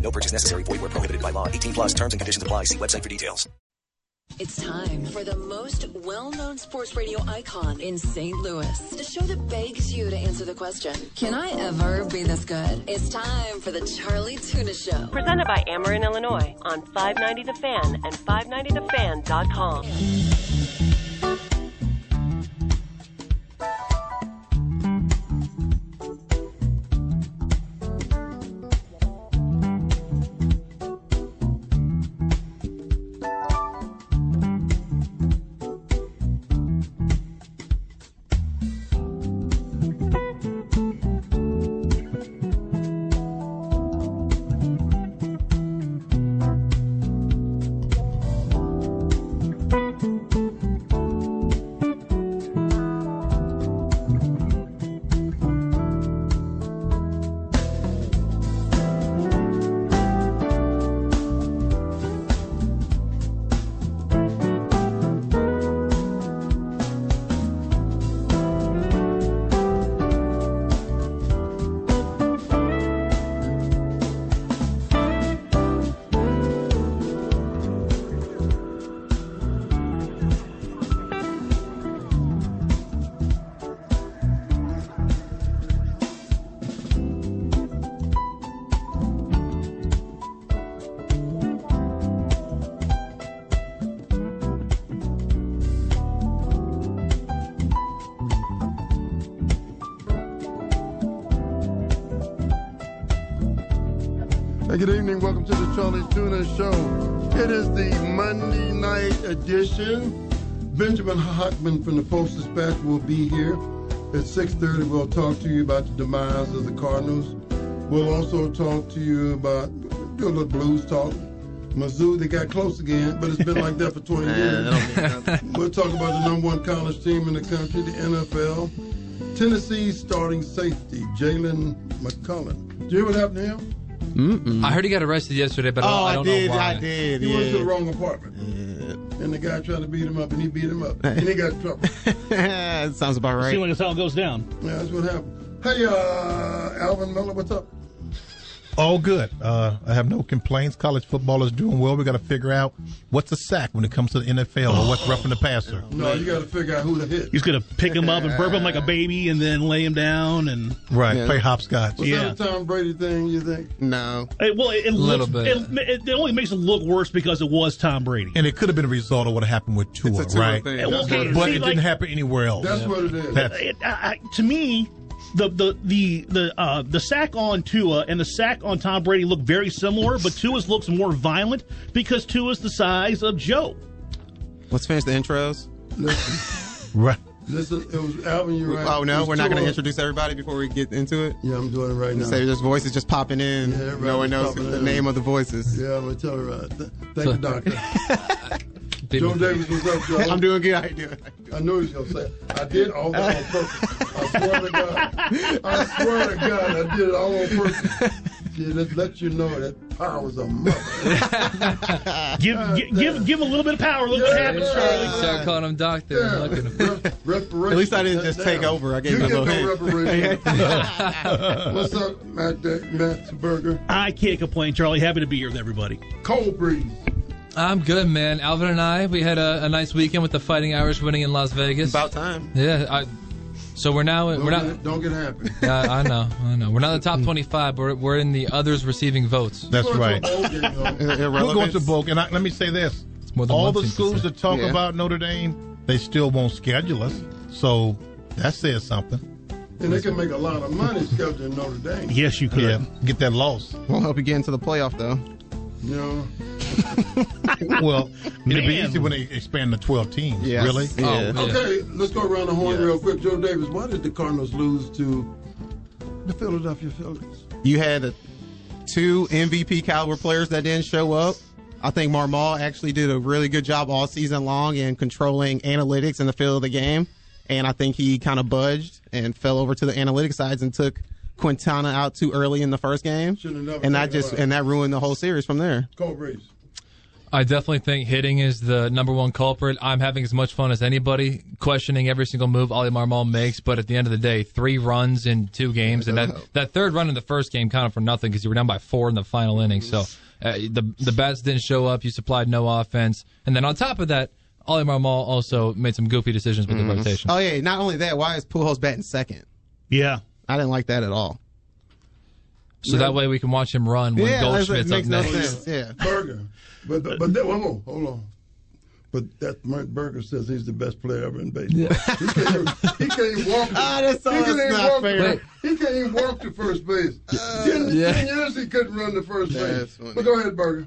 No purchase necessary. Void where prohibited by law. 18 plus terms and conditions apply. See website for details. It's time for the most well-known sports radio icon in St. Louis. The show that begs you to answer the question, can I ever be this good? It's time for the Charlie Tuna Show. Presented by Ameren, Illinois on 590 The Fan and 590thefan.com. Charlie Tuna Show. It is the Monday night edition. Benjamin Hochman from the Post Dispatch will be here at 6.30. We'll talk to you about the demise of the Cardinals. We'll also talk to you about, do a little blues talk. Mizzou, they got close again, but it's been like that for 20 years. We'll talk about the number one college team in the country, the NFL. Tennessee's starting safety, Jaylen McCollough. Do you hear what happened to him? I heard he got arrested yesterday, but I oh, don't, I I, did, know why. I did. He yeah. went to the wrong apartment. And the guy tried to beat him up, and he beat him up. And he got in trouble. that sounds about right. See when this all goes down. Yeah, that's what happened. Hey, uh, Alvin Miller, what's up? All good. Uh, I have no complaints. College football is doing well. We got to figure out what's a sack when it comes to the NFL or what's roughing the passer. No, you got to figure out who to hit. He's gonna pick him up and burp him like a baby, and then lay him down, and Right. Yeah. Play hopscotch. Was Yeah. that a Tom Brady thing, you think? No. It- well, it, it Little looks, bit. It, it, only makes it look worse because it was Tom Brady. And it could have been a result of what happened with Tua, It's a Tua right? thing. Well, okay, But see, it like, didn't happen anywhere else. That's what it is. That's- it, I, I- to me, the the the the uh, the sack on Tua and the sack on Tom Brady look very similar, but Tua's looks more violent because Tua's the size of Joe. Let's finish the intros. Listen, right. listen, it was Alvin, you're right. Oh, no, we're not going to introduce everybody before we get into it. Yeah, I'm doing it right now. Say there's voices just popping in. Yeah, no one knows the in. name of the voices. Yeah, I'm going to tell you right. Th- Thank you, doctor. People- Joe Davis, what's up, Joe? I'm doing good. How you doing? I knew he was going to say it. I did all that on purpose. I swear to God. I swear to God, I did it all on purpose. Yeah, let, let you know that power's a mother. Give give give, give him a little bit of power. Look what happens, Charlie. Start calling him doctor. Yeah. At him. Rep- At least I didn't just take Damn. over. I gave you him a get little no What's up, Matt, Matt Berger? I can't complain, Charlie. Happy to be here with everybody. Cold breeze. I'm good, man. Alvin and I, we had a, a nice weekend with the Fighting Irish winning in Las Vegas. About time. yeah, I, So we're now Don't, we're not. get, don't get happy. Yeah, I know, I know. We're not in the top 25. We're we're in the others receiving votes. That's right. Irrelevance. We're going to bowl, and I, let me say this: more than all the schools that talk Yeah. about Notre Dame, they still won't schedule us. So that says something. And they can make a lot of money scheduling Notre Dame. Yes, you could. Yeah, get that loss. Won't help you get into the playoff though. You know, well, it'd be easy when they expand to twelve teams. Yes. Really? Yeah. Oh, yeah. okay, let's go around the horn real quick. Joe Davis, why did the Cardinals lose to the Philadelphia Phillies? You had uh, two MVP caliber players that didn't show up. I think Marmol actually did a really good job all season long in controlling analytics in the field of the game. And I think he kind of budged and fell over to the analytics sides and took Quintana out too early in the first game. And that just and that ruined the whole series from there. Cole Reese. I definitely think hitting is the number one culprit. I'm having as much fun as anybody questioning every single move Ali Marmol makes, but at the end of the day, three runs in two games, and that, that third run in the first game counted for nothing because you were down by four in the final inning. So uh, the the bats didn't show up. You supplied no offense, and then on top of that, Ali Marmol also made some goofy decisions with the rotation. Oh yeah, not only that, why is Pujols batting second? Yeah. I didn't like that at all. So that way we can watch him run when yeah, that's- Goldschmidt's up makes no next. sense. Yeah. Berger. But but, but that, one more, hold on. But that Mike Berger says he's the best player ever in baseball. He, can't even, he can't even walk. Ah, that's so- he can't that's even not walk fair. To, he can't even walk to first base. ten, yeah. ten years he couldn't run to first That's base. funny. But go ahead, Berger.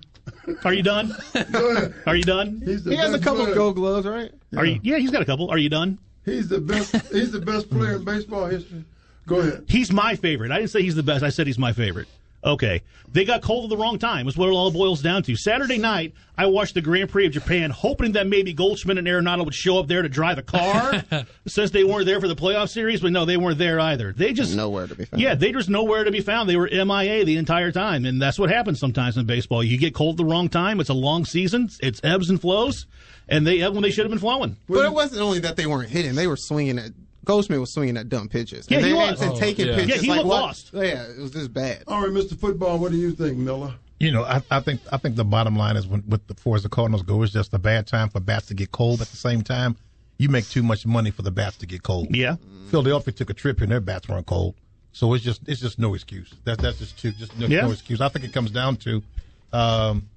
Are you done? Go ahead. Are you done? He has a couple player. gold gloves, right? Are you? Yeah, he's got a couple. Are you done? He's the best. He's the best player in baseball history. Go ahead. He's my favorite. I didn't say he's the best. I said he's my favorite. Okay. They got cold at the wrong time, is what it all boils down to. Saturday night, I watched the Grand Prix of Japan, hoping that maybe Goldschmidt and Arenado would show up there to drive a car since they weren't there for the playoff series, but no, they weren't there either. They just. Nowhere to be found. Yeah, they just nowhere to be found. They were MIA the entire time, and that's what happens sometimes in baseball. You get cold at the wrong time. It's a long season. It's ebbs and flows, and they ebb when they should have been flowing. But it wasn't only that they weren't hitting; they were swinging at. Goldschmidt was swinging at dumb pitches. Yeah, and he was. and Oh, taking yeah. pitches Yeah, he like looked what? lost. Yeah, it was just bad. All right, Mr. Football. What do you think, Miller? You know, I, I think I think the bottom line is when, with the far as the Cardinals go, it's just a bad time for bats to get cold. At the same time, you make too much money for the bats to get cold. Yeah. Philadelphia took a trip here and their bats weren't cold, so it's just it's just no excuse. That that's just too just no, Yeah. no excuse. I think it comes down to, um,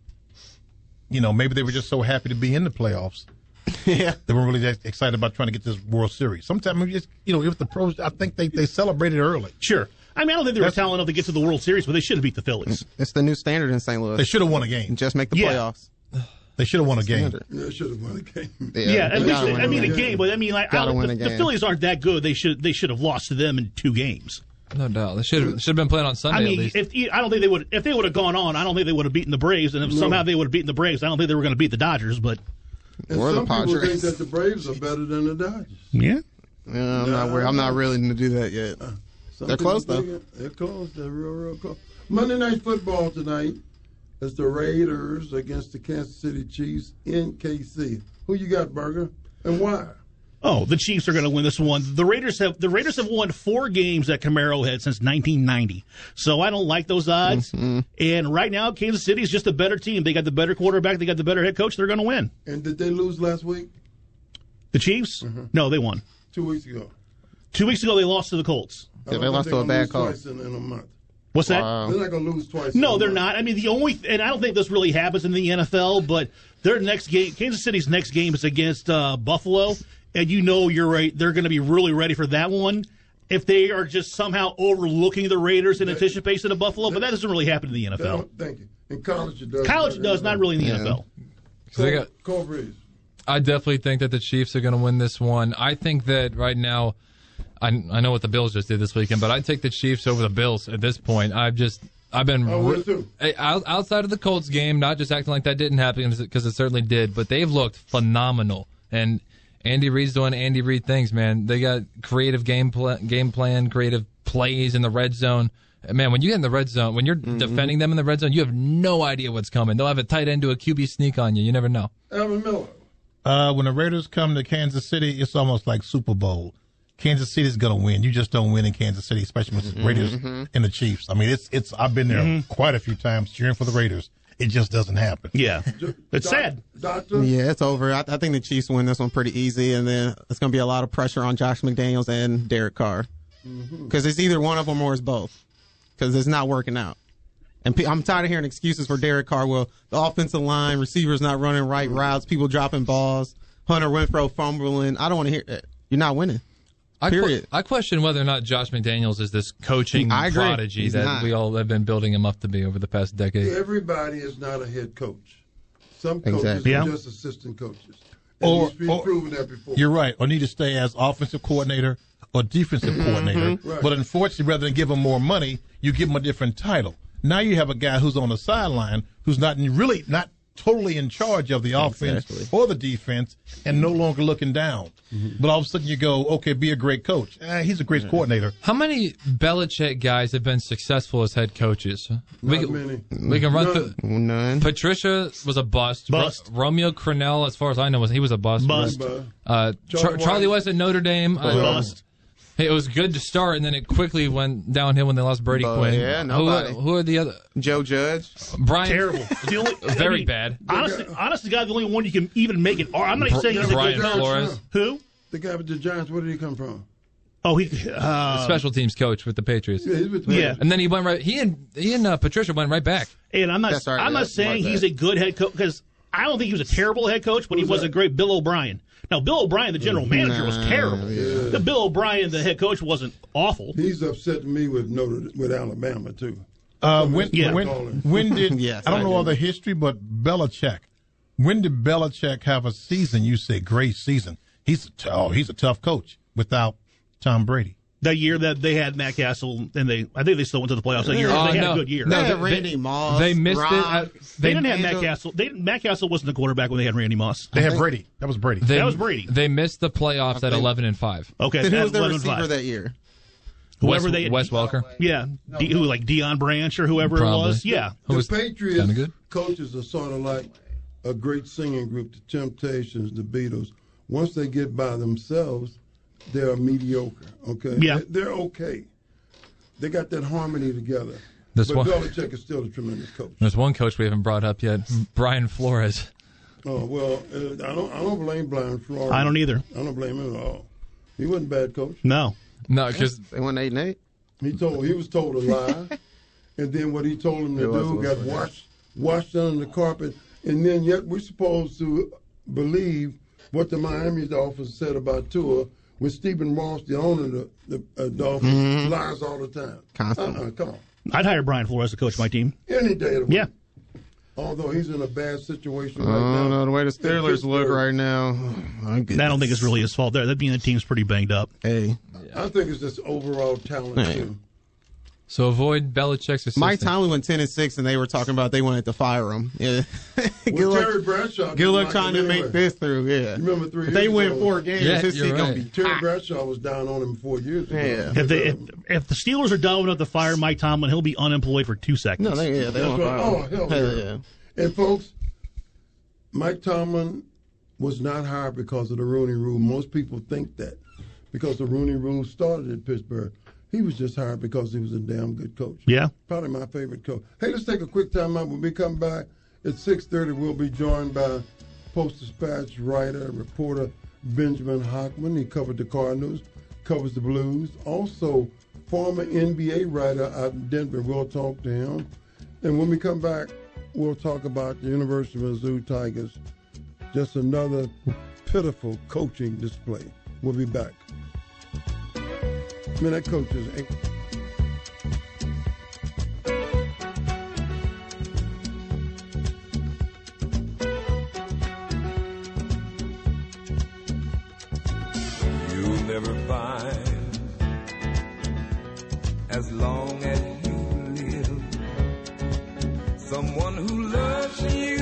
you know, maybe they were just so happy to be in the playoffs. yeah, They weren't really that excited about trying to get this World Series. Sometimes maybe just you know, if the pros, I think they they celebrated early. Sure. I mean, I don't think they were That's- talented enough to get to the World Series, but they should have beat the Phillies. it's the new standard in St. Louis. They should have won a game. just make the Yeah. playoffs. They should have won a game. Standard. Yeah, should have won the game. Yeah, at least they- I mean game. a game, but I mean like I don't- the, the. Phillies aren't that good. They should they should have lost to them in two games. No doubt. They should have should have been playing on Sunday I at mean, least. if I don't think they would if they would have gone on, I don't think they would have beaten the Braves. And if somehow they would have beaten the Braves, I don't think they were going to beat the Dodgers. But And Or the some people think that the Braves are better than the Dodgers. yeah, Yeah, I'm not worried. I'm not willing to do that yet. Uh, some They're close, though. They're close. They're real, real close. Monday Night Football tonight is the Raiders against the Kansas City Chiefs in KC. Who you got, Berger, and why? Oh, the Chiefs are going to win this one. The Raiders have the Raiders have won four games at Camaro Head since 1990. So I don't like those odds. And right now, Kansas City is just a better team. They got the better quarterback. They got the better head coach. They're going to win. And did they lose last week? The Chiefs? No, they won. Two weeks ago. Two weeks ago, they lost to the Colts. Yeah, they lost to a bad lose call. Twice in, in a month. What's that? Wow. They're not going to lose twice. No, they're month. not. I mean, the only, and I don't think this really happens in the NFL, but their next game, Kansas City's next game is against uh, Buffalo, and you know you're right. They're going to be really ready for that one. If they are just somehow overlooking the Raiders in anticipation of Buffalo, but that doesn't really happen in the NFL. Thank you. In college, it does. College it does, not really in the NFL. So they got- Cole Breeze. I definitely think that the Chiefs are going to win this one. I think that right now, I, I know what the Bills just did this weekend, but I'd take the Chiefs over the Bills at this point. I've just I've been I would too. Hey, out- outside of the Colts game, not just acting like that didn't happen because it certainly did, but they've looked phenomenal. And Andy Reid's doing Andy Reid things, man. They got creative game pla- game plan, creative plays in the red zone. Man, when you get in the red zone, when you're mm-hmm. defending them in the red zone, you have no idea what's coming. They'll have a tight end to a QB sneak on you. You never know. Alvin Miller. Uh, when the Raiders come to Kansas City, it's almost like Super Bowl. Kansas City's gonna win. You just don't win in Kansas City, especially with the Raiders mm-hmm. and the Chiefs. I mean, it's it's. I've been there mm-hmm. quite a few times cheering for the Raiders. It just doesn't happen. Yeah, it's sad. Doctor? Yeah, it's over. I, I think the Chiefs win this one pretty easy, and then it's going to be a lot of pressure on Josh McDaniels and Derek Carr Mm-hmm. because it's either one of them or it's both because it's not working out. And pe- I'm tired of hearing excuses for Derek Carr. Well, the offensive line, receivers not running right routes, people dropping balls, Hunter Renfrow fumbling. I don't want to hear it. You're not winning. I, que- Period. I question whether or not Josh McDaniels is this coaching I agree. prodigy He's that not. we all have been building him up to be over the past decade. Everybody is not a head coach. Some coaches Exactly. are Yeah. just assistant coaches. And Or, he's, he's or- proven that before. you're right, or need to stay as offensive coordinator or defensive mm-hmm. coordinator. Right. But unfortunately, rather than give him more money, you give him a different title. Now you have a guy who's on the sideline who's not really not totally in charge of the offense Exactly. or the defense and no longer looking down. But all of a sudden you go, okay, be a great coach. Eh, he's a great coordinator. How many Belichick guys have been successful as head coaches? we Not can, many. We can run None. through. None. Patricia was a bust. Ro- Bust. Romeo Crennel, as far as I know, was he was a bust. Bust. But Uh, Char- Charlie Charlie West at Notre Dame. uh, Bust. It was good to start, and then it quickly went downhill when they lost Brady But, Quinn. yeah, who, nobody. who are the other? Joe Judge. Brian. Terrible. Only, Very I mean, bad. Honestly, honestly, God, the only one you can even make it. I'm not even saying he's a Brian good coach. Flores, Who? the guy with the Giants, where did he come from? Oh, he. Uh, special teams coach with the Patriots. Yeah, with the Yeah. And then he went right. He and he and uh, Patricia went right back. And I'm not. Right, I'm yeah, not saying he's that. a good head coach because I don't think he was a terrible head coach, but he was a great Bill O'Brien. Now, Bill O'Brien, the general manager, was Nah, terrible. The Bill O'Brien, the head coach, wasn't awful. He's upset me with Notre with Alabama too. Uh, when, Yeah. when, when did Yes, I don't I know do. all the history, but Belichick. When did Belichick have a season? You say great season. He's a t- oh, he's a tough coach without Tom Brady. That year that they had Matt Cassel, and they, I think they still went to the playoffs that year. Uh, they had no. a good year. No, They had they- Randy Moss. They missed Gronk. it. At, they, they didn't have Matt Angel- Cassel. They, Matt Cassel wasn't the quarterback when they had Randy Moss. They had Brady. That was Brady. They, That was Brady. They missed the playoffs at eleven and five. Okay, Then who was the receiver five. that year? Whoever Wes, they Wes Welker. yeah, D, who like Deion Branch or whoever Probably. it was. Yeah, Who the was Patriots kinda good. coaches are sort of like a great singing group, the Temptations, the Beatles. Once they get by themselves, they're mediocre. Okay, Yeah. They- they're okay. They got that harmony together. This but one- Belichick is still a tremendous coach. There's one coach we haven't brought up yet, Brian Flores. Oh well, uh, I don't. I don't blame Brian Flores. I don't either. I don't blame him at all. He wasn't a bad coach. No, No, because They went eight and eight. He told he was told a lie, and then what he told him to It was- do was got like that. washed washed under the carpet, and then yet we're supposed to believe what the Miami's office said about Tua, when Stephen Ross, the owner of the, the uh, Dolphins, Mhm. lies all the time. Constantly. Uh-uh, come on, I'd hire Brian Flores to coach my team. any day of the week. Yeah, Although he's in a bad situation I right now. don't know the way the Steelers look right now. I I don't think it's really his fault. There, that being the team's pretty banged up. Hey, I think it's just overall talent Hey. too. So avoid Belichick's assistant. Mike Tomlin went ten and six, and they were talking about they wanted to fire him. Yeah, good Well, luck. Terry Bradshaw. Good didn't luck trying him to make this through. Yeah, You remember three if they years win ago? four games, Yeah, his you're gonna right. be Terry hot. Bradshaw was down on him four years ago. Yeah. If, they, if, if the Steelers are dumb enough to fire Mike Tomlin, he'll be unemployed for two seconds. No, they yeah, they That's won't right. fire Oh, hell, Hell yeah. yeah. And folks, Mike Tomlin was not hired because of the Rooney Rule. Most people think that because the Rooney Rule started in Pittsburgh. He was just hired because he was a damn good coach. Yeah. Probably my favorite coach. Hey, let's take a quick time out. When we come back at 6.30, we'll be joined by Post-Dispatch writer, reporter Benjamin Hochman. He covered the Cardinals, covers the Blues. Also, former NBA writer out in Denver. We'll talk to him. And when we come back, we'll talk about the University of Mizzou Tigers. Just another pitiful coaching display. We'll be back. I mean, that coach is. You'll never find as long as you live someone who loves you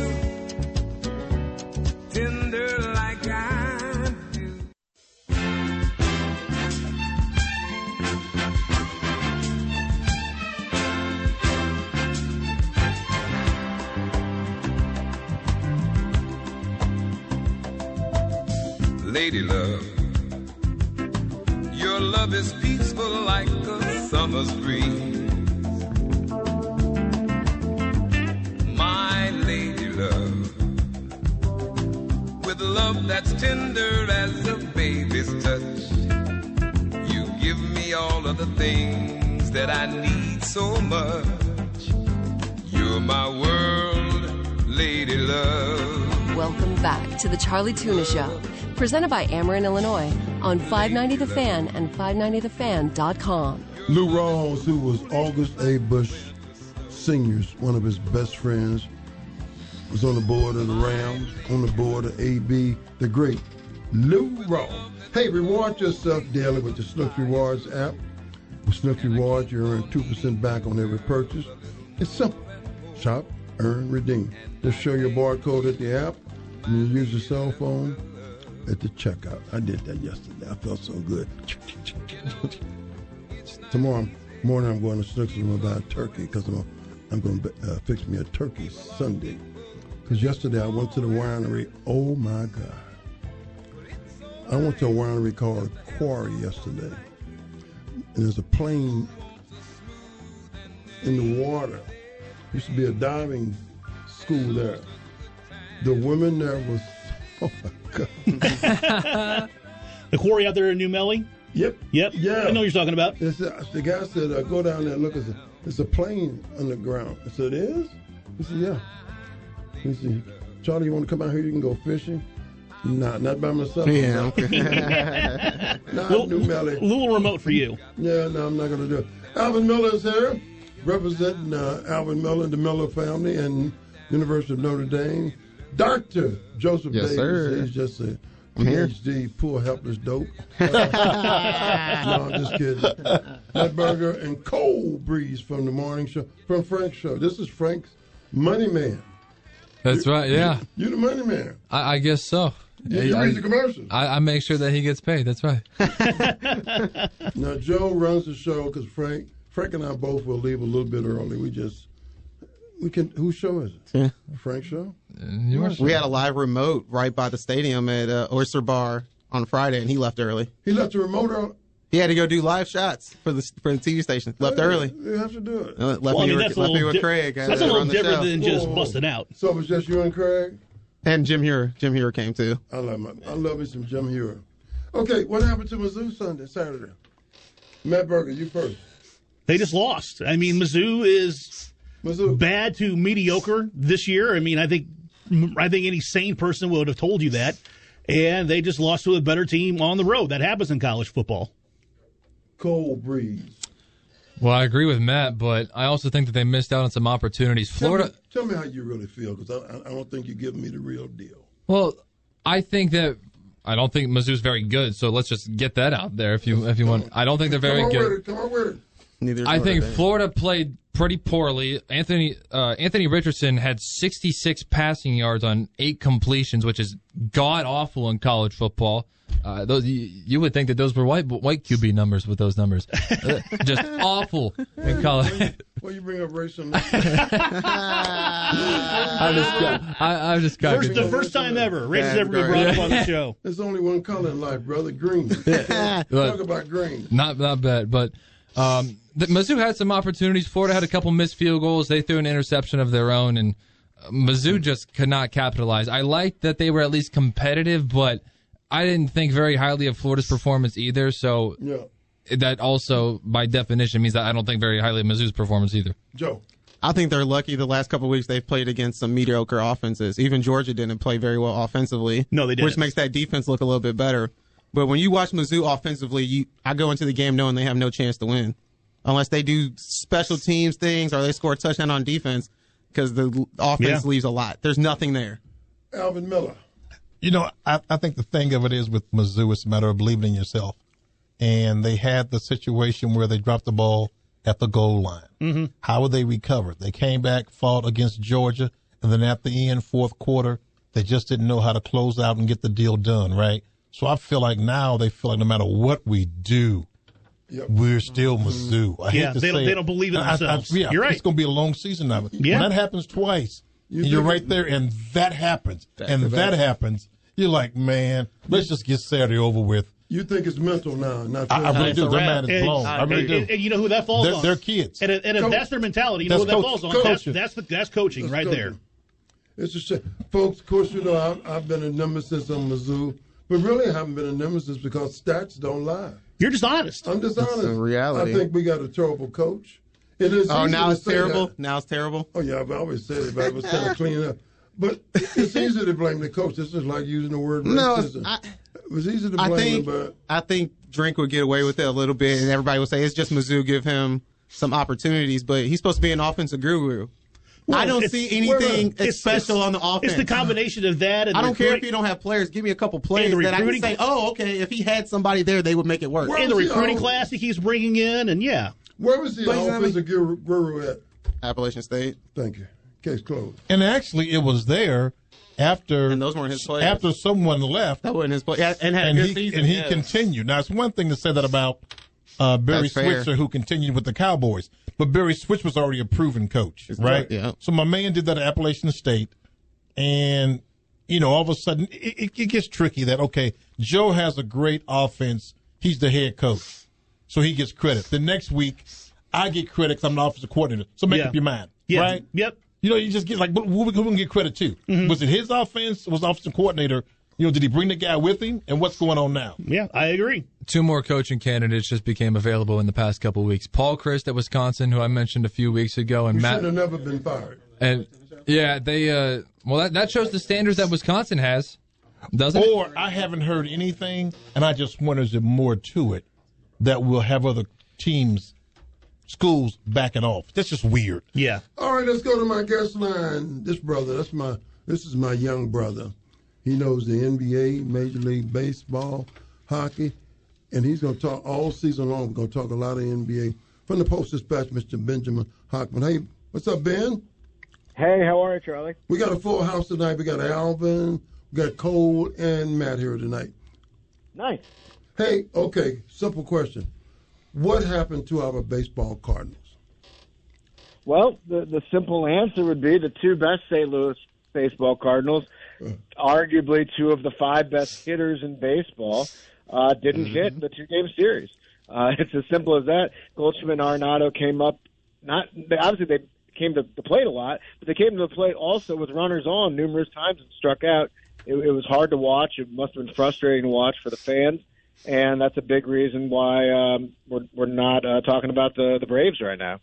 lady love. Your love is peaceful like a summer's breeze. My lady love, with love that's tender as a baby's touch, you give me all of the things that I need so much. You're my world, lady love. Welcome back to the Charlie Tuna Show presented by Ameren, Illinois, on 590 The Fan and 590thefan.com. Lou Rawls, who was August A. Busch Sr.'s one of his best friends, was on the board of the Rams, on the board of AB, the great Lou Rawls. Hey, reward yourself daily with the Schnucks Rewards app. With Schnucks Rewards, you earn 2% back on every purchase. It's simple. Shop, earn, redeem. Just show your barcode at the app, and you use your cell phone at the checkout. I did that yesterday. I felt so good. Tomorrow morning, I'm going to Schnucks and I'm going to buy a turkey because I'm, I'm going to uh, fix me a turkey Sunday. Because yesterday I went to the winery. Oh my God. I went to a winery called Quarry yesterday. And there's a plane in the water. Used to be a diving school there. The women there was, The quarry out there in New Melle? Yep. Yep. Yeah. I know what you're talking about. It's, uh, the guy said, uh, go down there and look. It's a, it's a plane underground. I said, it is? He said, yeah. He said, Charlie, you want to come out here? You can go fishing? Nah, not by myself. Yeah. not Little- New Melle. little remote for you. Yeah, no, I'm not going to do it. Alvin Miller is here, representing uh, Alvin Miller, the Miller family, and University of Notre Dame. Dr. Joseph Yes, Davis. sir. He's just a I'm here. PhD, poor, helpless dope. no, I'm just kidding. Matt Berger and Cold Breeze from the morning show, from Frank's show. This is Frank's Money Man. That's right. Yeah, You, are the money man. I, I guess so. You, you I, read the commercials. I, I make sure that he gets paid. That's right. Now Joe runs the show because Frank, Frank and I both will leave a little bit early. We just, we can. Whose show is it? Yeah. Frank's show. We had a live remote right by the stadium at uh, Oyster Bar on Friday, and he left early. He left the remote out. He had to go do live shots for the for the TV station. Left early. You have to do it. Uh, left Well, I me mean, with, left me with di- Craig. I had that's a to little run the different show. than just busting out. So it was just you and Craig. And Jim Hura. Jim Hura came too. I love my, I love me some Jim Hura. Okay, what happened to Mizzou Sunday, Saturday? Matt Berger, you first. They just lost. I mean, Mizzou is Mizzou. Bad to mediocre this year. I mean, I think I think any sane person would have told you that. And they just lost to a better team on the road. That happens in college football. Cold breeze. Well, I agree with Matt, but I also think that they missed out on some opportunities. Florida. Tell me, tell me how you really feel, because I, I don't think you're giving me the real deal. Well, I think that I don't think Mizzou's very good. So let's just get that out there. If you if you want, I don't think they're very Come on good. Come on with. Neither. I think Florida played pretty poorly. Anthony uh, Anthony Richardson had 66 passing yards on eight completions, which is god awful in college football. Uh, those you, you would think that those were white white QB numbers with those numbers, Uh, just awful in college. Well, you bring up racial. I just got, I, I just got First, the first time ever. Rich has ever been brought up on the show. There's only one color in life, brother. Green. Talk about green. Not not bad, but um, the, Mizzou had some opportunities. Florida had a couple missed field goals. They threw an interception of their own, and uh, Mizzou just could not capitalize. I liked that they were at least competitive, but I didn't think very highly of Florida's performance either. So Yeah. that also, by definition, means that I don't think very highly of Mizzou's performance either. Joe. I think they're lucky the last couple of weeks they've played against some mediocre offenses. Even Georgia didn't play very well offensively. No, they didn't. Which makes that defense look a little bit better. But when you watch Mizzou offensively, you I go into the game knowing they have no chance to win. Unless they do special teams things or they score a touchdown on defense because the offense Yeah. leaves a lot. There's nothing there. Alvin Miller. You know, I, I think the thing of it is with Mizzou, it's a matter of believing in yourself. And they had the situation where they dropped the ball at the goal line. Mm-hmm. How would they recover? They came back, fought against Georgia, and then at the end, fourth quarter, they just didn't know how to close out and get the deal done, right? So I feel like now they feel like no matter what we do, we're still mm-hmm. Mizzou. I Yeah, hate to they don't- say they don't believe in I- I- themselves. yeah, You're right. It's going to be a long season of it. Yeah. When that happens twice, You and you're right there, and that happens, and to that back. happens, you're like, man, let's just get Saturday over with. You think it's mental now, not I, I really do. It's a Their wrap. man is blown. I really and, do. and- and you know who that falls They're- on? they're kids. And, if- and if Coach. that's their mentality, you know That's who that coach- falls on? That's, coaching. that's, the, that's coaching That's right coaching. there. It's a shame. Folks, of course, you know, I've, I've been a nemesis on Mizzou, but really I haven't been a nemesis because stats don't lie. You're just honest. I'm just honest. the reality. I think we got a terrible coach. It is Oh, now it's terrible. that. Now it's terrible. Oh yeah, I've always said it, but I was trying to clean up. But it's easy to blame the coach. This is like using the word No, racism. I- it was easy to blame I think him, but I think Drink would get away with it a little bit, and everybody would say it's just Mizzou give him some opportunities, but he's supposed to be an offensive guru. I don't see anything it's- special it's- on the offense. It's the combination of that and I don't care if you don't have players. Give me a couple players that I can say, oh, okay, if he had somebody there, they would make it work. and the recruiting class that he's bringing in, and yeah. Where was the But he's not offensive guru, guru at? Appalachian State. Thank you. Case closed. And actually, it was there after And those weren't his players. after someone left, That wasn't his play. Yeah, and had a and good he season. and he yeah. continued. Now, it's one thing to say that about uh, Barry That's fair. Switzer, who continued with the Cowboys, but Barry Switzer was already a proven coach, right? yeah. So my man did that at Appalachian State, and you know, all of a sudden, it, it, gets tricky. That okay, Joe has a great offense. He's the head coach, so he gets credit. The next week, I get credit because I'm the offensive coordinator. So make Yeah. up your mind, Yeah. right? Yep. You know, you just get like, who, who we gonna get credit to? Mm-hmm. Was it his offense? Was the offensive coordinator? You know, did he bring the guy with him? And what's going on now? Yeah, I agree. Two more coaching candidates just became available in the past couple weeks. Paul Chryst at Wisconsin, who I mentioned a few weeks ago, and You Matt. should have never been fired. And yeah, they. Uh, well, that, that shows the standards that Wisconsin has, doesn't it? Or I haven't heard anything, and I just wonder is there more to it that will have other teams, schools backing off? That's just weird. Yeah. All right, let's go to my guest line. This brother, that's my this is my young brother. He knows the NBA, Major League Baseball, hockey, and he's going to talk all season long. We're going to talk a lot of NBA. From the Post Dispatch, Mr. Benjamin Hochman. Hey, what's up, Ben? Hey, how are you, Charlie? We got a full house tonight. We got Alvin, we got Cole, and Matt here tonight. Nice. Hey, okay, simple question. What happened to our baseball Cardinals? Well, the the simple answer would be the two best St. Louis baseball Cardinals, arguably two of the five best hitters in baseball, uh, didn't hit the two game series. Uh, it's as simple as that. Goldschmidt and Arenado came up. Not they, obviously they came to the plate a lot, but they came to the plate also with runners on numerous times and struck out. It, it was hard to watch. It must have been frustrating to watch for the fans, and that's a big reason why um, we're we're not uh, talking about the the Braves right now.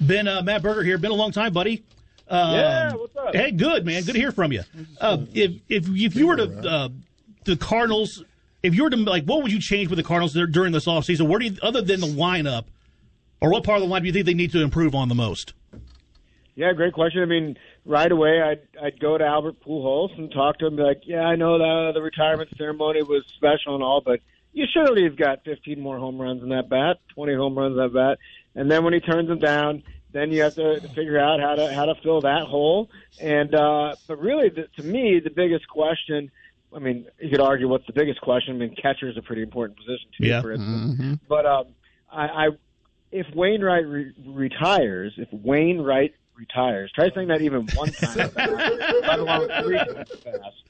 Ben, uh, Matt Berger here. Been a long time, buddy. Um, Yeah, what's up? Hey, good man. Good to hear from you. Uh, if if if you were to uh, the Cardinals, if you were to like, what would you change with the Cardinals dur- during this offseason? Where do you, other than the lineup, or what part of the lineup do you think they need to improve on the most? Yeah, great question. I mean, right away, I'd I'd go to Albert Pujols and talk to him. Be like, yeah, I know that the retirement ceremony was special and all, but you surely have got 15 more home runs in that bat, 20 home runs in that bat, and then when he turns them down, then you have to figure out how to how to fill that hole. And uh, but really, the, to me, the biggest question. I mean, you could argue what's the biggest question. I mean, catcher is a pretty important position too, Yeah. for instance. But um, I, I, if Wainwright re- retires, if Wainwright retires, try saying that even one time, let alone three times fast.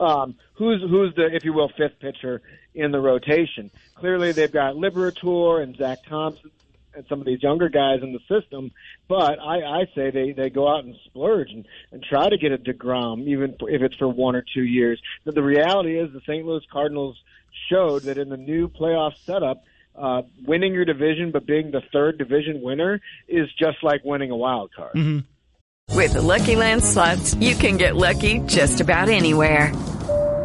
Um, who's who's the, if you will, fifth pitcher in the rotation? Clearly, they've got Liberatore and Zach Thompson and some of these younger guys in the system. But I, I say they, they go out and splurge and, and try to get a Degrom, even if it's for one or two years. But the reality is, the St. Louis Cardinals showed that in the new playoff setup, uh, winning your division but being the third division winner is just like winning a wild card. With the Lucky Land slots, you can get lucky just about anywhere.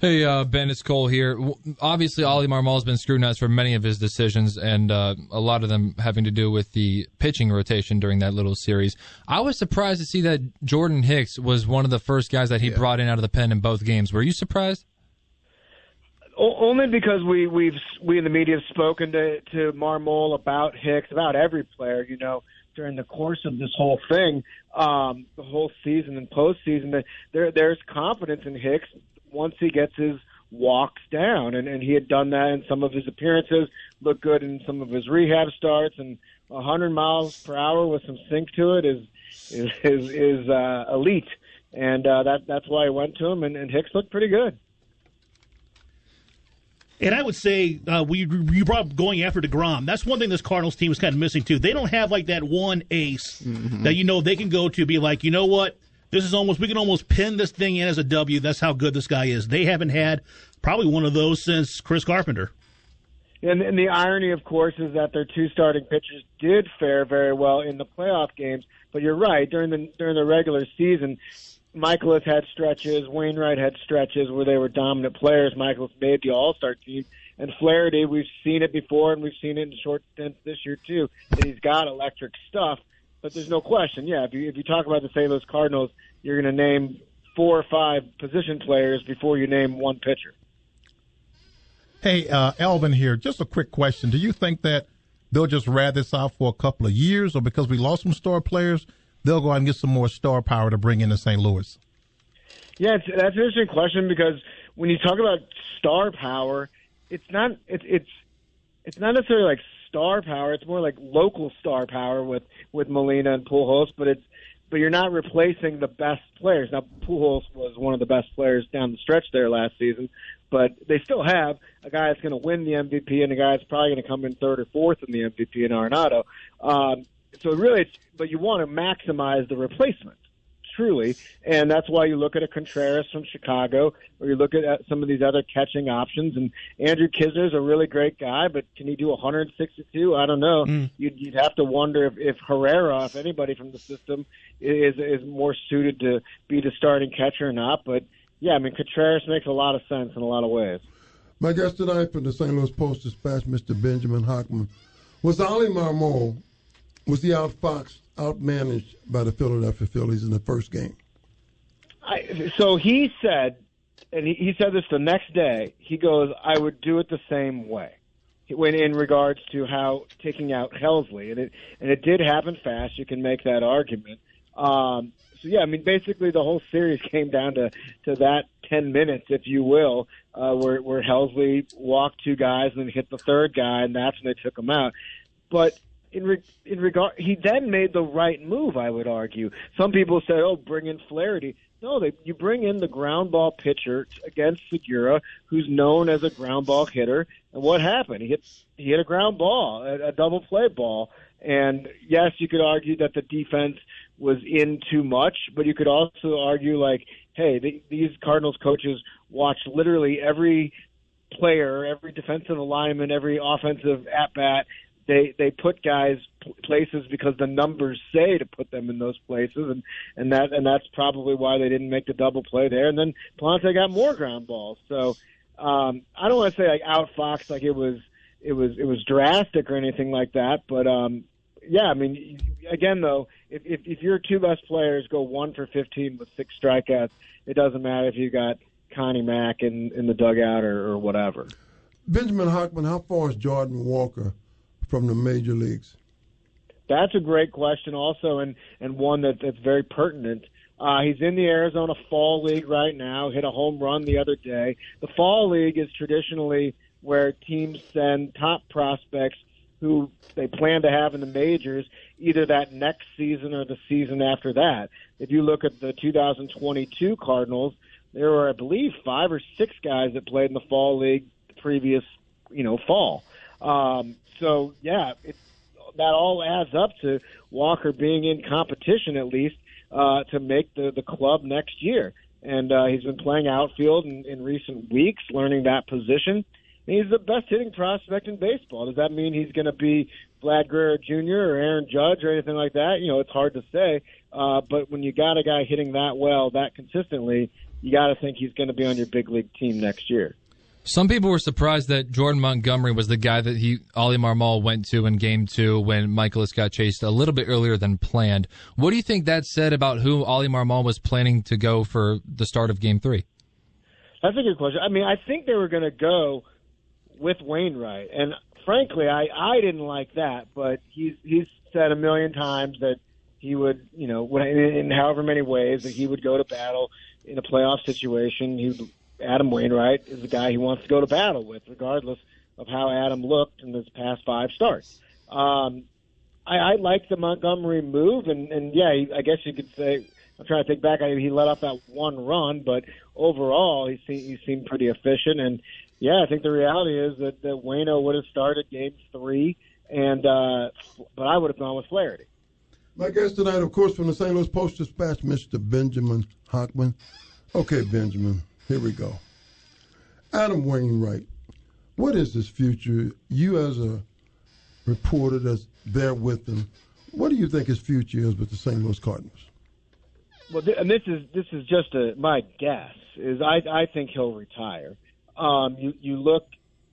Hey, uh, Ben, it's Cole here. Obviously, Ollie Marmol's been scrutinized for many of his decisions, and uh, a lot of them having to do with the pitching rotation during that little series. I was surprised to see that Jordan Hicks was one of the first guys that he brought in out of the pen in both games. Were you surprised? O- only because we we've we in the media have spoken to to Marmol about Hicks, about every player, you know, during the course of this whole thing, um, the whole season and postseason. That there there's confidence in Hicks once he gets his walks down, and and he had done that in some of his appearances, looked good in some of his rehab starts, and 100 miles per hour with some sink to it is is is, is uh, elite, and uh, that that's why I went to him, and, and Hicks looked pretty good. And I would say uh, we you brought up going after Degrom. That's one thing this Cardinals team is kind of missing too. They don't have like that one ace that you know they can go to be like, you know what, this is almost we can almost pin this thing in as a W. That's how good this guy is. They haven't had probably one of those since Chris Carpenter. And, and the irony, of course, is that their two starting pitchers did fare very well in the playoff games. But you're right during the during the regular season, Mikolas had stretches, Wainwright had stretches where they were dominant players. Mikolas made the All Star team, and Flaherty, we've seen it before, and we've seen it in short stints this year too. That he's got electric stuff. But there's no question, yeah. If you if you talk about the St. Louis Cardinals, you're going to name four or five position players before you name one pitcher. Hey, uh, Alvin here. Just a quick question. Do you think that they'll just ride this out for a couple of years, or because we lost some star players, they'll go out and get some more star power to bring into St. Louis? Yeah, it's, that's an interesting question because when you talk about star power, it's not it's it's it's not necessarily like star power. It's more like local star power with with Molina and Pujols, but it's but you're not replacing the best players. Now Pujols was one of the best players down the stretch there last season, but they still have a guy that's going to win the MVP and a guy that's probably going to come in third or fourth in the MVP in Arenado. Um, so really, it's, but you want to maximize the replacement truly, and that's why you look at a Contreras from Chicago, or you look at some of these other catching options. And Andrew Knizner's a really great guy, but can he do 162? I don't know. Mm. You'd, you'd have to wonder if, if Herrera, if anybody from the system, is is more suited to be the starting catcher or not. But yeah, I mean Contreras makes a lot of sense in a lot of ways. My guest tonight from the St. Louis Post Dispatch, Mr. Benjamin Hochman, was Ali Marmol. Was he outfoxed, outmanaged by the Philadelphia Phillies in the first game? I, so he said, and he, he said this the next day. He goes, "I would do it the same way." When in regards to how taking out Helsley, and it and it did happen fast. You can make that argument. Um, so yeah, I mean, basically the whole series came down to to that ten minutes, if you will, uh, where where Helsley walked two guys and then hit the third guy, and that's when they took him out. But in re- in regard, he then made the right move. I would argue. Some people said, "Oh, bring in Flaherty." No, they you bring in the ground ball pitcher against Segura, who's known as a ground ball hitter. And what happened? He hit he hit a ground ball, a, a double play ball. And yes, you could argue that the defense was in too much, but you could also argue like, hey, the, these Cardinals coaches watch literally every player, every defensive alignment, every offensive at bat. They they put guys places because the numbers say to put them in those places, and and that and that's probably why they didn't make the double play there. And then Pallante got more ground balls. So um, I don't want to say like outfox like it was it was it was drastic or anything like that, but um, yeah, I mean, again though, if, if if your two best players go one for fifteen with six strikeouts, it doesn't matter if you got Connie Mack in in the dugout or, or whatever. Benjamin Hochman, how far is Jordan Walker from the major leagues? That's a great question, also, and and one that that's very pertinent. Uh, he's in the Arizona Fall League right now. Hit a home run the other day. The Fall League is traditionally where teams send top prospects who they plan to have in the majors either that next season or the season after that. If you look at the 2022 Cardinals, there were, I believe, five or six guys that played in the Fall League the previous, you know, fall. Um, so yeah, it, that all adds up to Walker being in competition at least uh, to make the the club next year. And uh, he's been playing outfield in, in recent weeks, learning that position. And he's the best hitting prospect in baseball. Does that mean he's going to be Vlad Guerrero Jr. or Aaron Judge or anything like that? You know, it's hard to say. Uh, but when you got a guy hitting that well, that consistently, you got to think he's going to be on your big league team next year. Some people were surprised that Jordan Montgomery was the guy that he Ollie Marmol went to in Game Two when Mikolas got chased a little bit earlier than planned. What do you think that said about who Ollie Marmol was planning to go for the start of Game Three? That's a good question. I mean, I think they were going to go with Wainwright, and frankly, I I didn't like that, but he's he's said a million times that he would, you know, in, in however many ways that he would go to battle in a playoff situation. He would, Adam Wainwright is the guy he wants to go to battle with, regardless of how Adam looked in his past five starts. Um, I, I like the Montgomery move, and and yeah, I guess you could say. I'm trying to think back. I, he let up that one run, but overall, he seemed, he seemed pretty efficient. And yeah, I think the reality is that that Wayno would have started Game Three, and uh, but I would have gone with Flaherty. My guest tonight, of course, from the St. Louis Post Dispatch, Mr. Benjamin Hochman. Okay, Benjamin, here we go. Adam Wainwright, what is his future? You, as a reporter that's there with him, what do you think his future is with the St. Louis Cardinals? Well, th- and this is this is just a my guess. Is I I think he'll retire. Um, you you look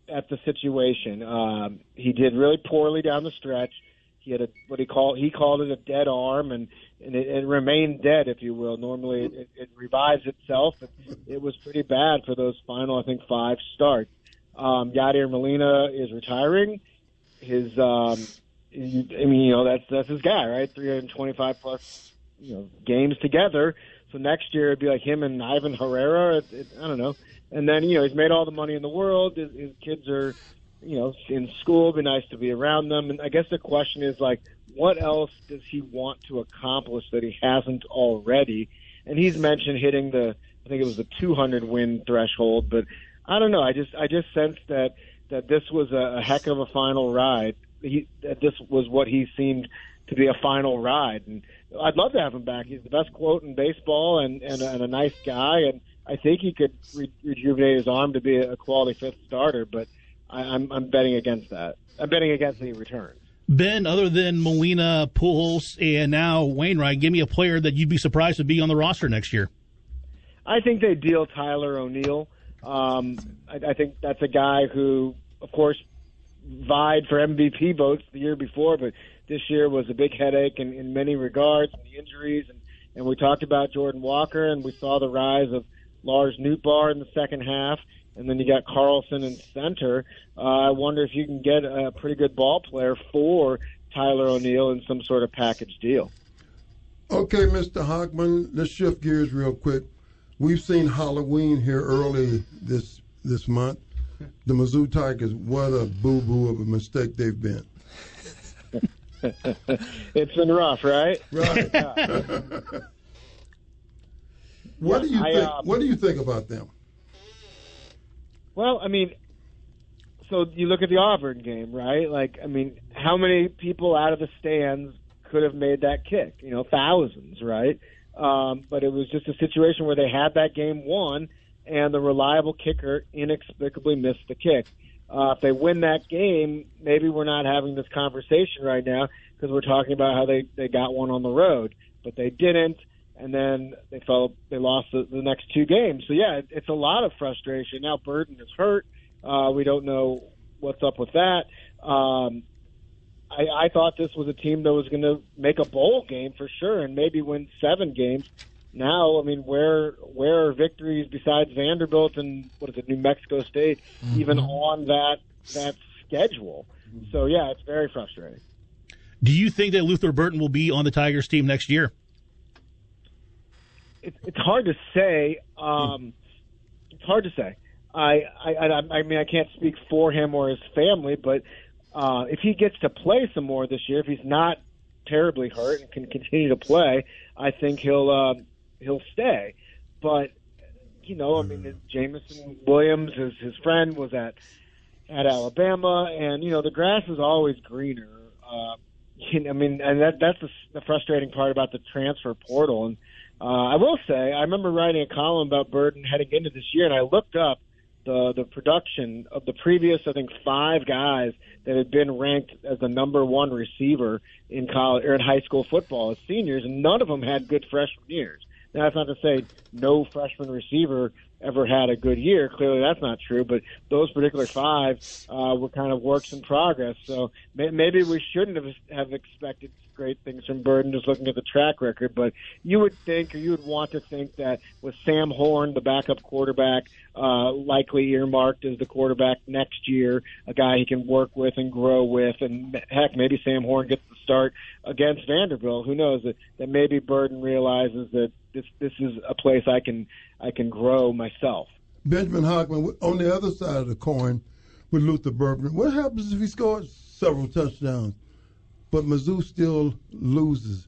at the situation. Um, he did really poorly down the stretch. He had a what he called he called it a dead arm, and and it, it remained dead, if you will. Normally, it, it, revives itself. It, it was pretty bad for those final, I think, five starts. Um, Yadier Molina is retiring. His, um, I mean, you know, that's that's his guy, right? 325 plus, you know, games together. So next year it'd be like him and Ivan Herrera. It, it, I don't know. And then you know he's made all the money in the world. His, his kids are, you know, in school. It'd be nice to be around them. And I guess the question is like, what else does he want to accomplish that he hasn't already? And he's mentioned hitting the, I think it was the 200 win threshold, but I don't know. I just I just sensed that that this was a, a heck of a final ride. He, that this was what he seemed to be a final ride, and I'd love to have him back. He's the best quote in baseball, and and, a- and a nice guy, and I think he could re- rejuvenate his arm to be a quality fifth starter. But I, I'm I'm betting against that. I'm betting against the return. Ben, other than Molina, Pujols, and now Wainwright, give me a player that you'd be surprised to be on the roster next year. I think they deal Tyler O'Neill. Um, I, I think that's a guy who, of course, vied for MVP votes the year before, but this year was a big headache in, in many regards, and the injuries, and, and we talked about Jordan Walker, and we saw the rise of Lars Nootbaar in the second half, and then you got Carlson in center. Uh, I wonder if you can get a pretty good ball player for Tyler O'Neill in some sort of package deal. Okay, Mr. Hochman, let's shift gears real quick. We've seen Halloween here early this this month. The Mizzou Tigers, what a boo boo of a mistake they've been. it's been rough, right? Right. what do you I, think? um, what do you think about them? Well, I mean, so you look at the Auburn game, right? Like, I mean, how many people out of the stands could have made that kick? You know, thousands, right? Um, but it was just a situation where they had that game won, and the reliable kicker inexplicably missed the kick. Uh, if they win that game, maybe we're not having this conversation right now because we're talking about how they they got one on the road, but they didn't, and then they fell they lost the, the next two games. So yeah, it, it's a lot of frustration. Now Burden is hurt. Uh, we don't know what's up with that. Um, I, I thought this was a team that was going to make a bowl game for sure, and maybe win seven games. Now, I mean, where where are victories besides Vanderbilt and what is it, New Mexico State, even on that that schedule? So yeah, it's very frustrating. Do you think that Luther Burden will be on the Tigers team next year? It's it's hard to say. Um, it's hard to say. I, I I I mean I can't speak for him or his family, but uh, if he gets to play some more this year, if he's not terribly hurt and can continue to play, I think he'll uh, he'll stay. But you know, I mean, Jameson Williams, his his friend, was at at Alabama, and you know the grass is always greener. Uh, I mean, and that that's the, the frustrating part about the transfer portal. And uh, I will say, I remember writing a column about Burden heading into this year, and I looked up the the production of the previous, I think, five guys that had been ranked as the number one receiver in college or in high school football as seniors, and none of them had good freshman years. Now, that's not to say no freshman receiver ever had a good year. Clearly, that's not true. But those particular five uh, were kind of works in progress. So may- maybe we shouldn't have have expected great things from Burden just looking at the track record. But you would think, or you would want to think that with Sam Horn, the backup quarterback, uh, likely earmarked as the quarterback next year, a guy he can work with and grow with, and heck, maybe Sam Horn gets the start against Vanderbilt. Who knows that that maybe Burden realizes that this this is a place I can I can grow myself. Benjamin Hochman on the other side of the coin with Luther Burden. What happens if he scores several touchdowns, but Mizzou still loses?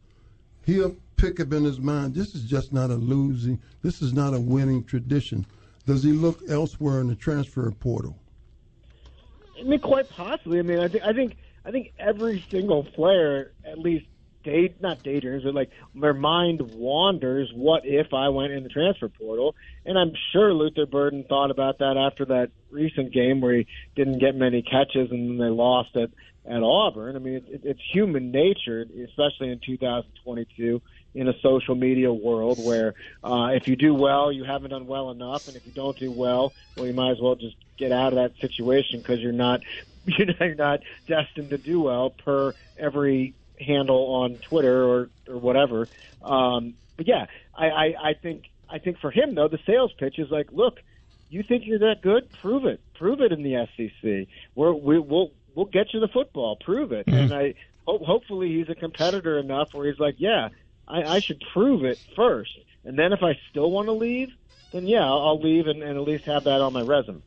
He'll pick up in his mind. This is just not a losing. This is not a winning tradition. Does he look elsewhere in the transfer portal? I mean, quite possibly. I mean, I think I think I think every single player at least date not daydreams, but like their mind wanders. What if I went in the transfer portal? And I'm sure Luther Burden thought about that after that recent game where he didn't get many catches and then they lost at at Auburn. I mean, it, it's human nature, especially in 2022 in a social media world where uh, if you do well, you haven't done well enough, and if you don't do well, well, you might as well just get out of that situation because you're not you're not destined to do well per every handle on Twitter or or whatever. Um, but yeah, I, I, I think I think for him though, the sales pitch is like, look, you think you're that good? Prove it. Prove it in the SEC. We're, we, we'll we'll get you the football. Prove it. And I hope hopefully he's a competitor enough where he's like, yeah, I, I should prove it first, and then if I still want to leave, then yeah, I'll, I'll leave and, and at least have that on my resume.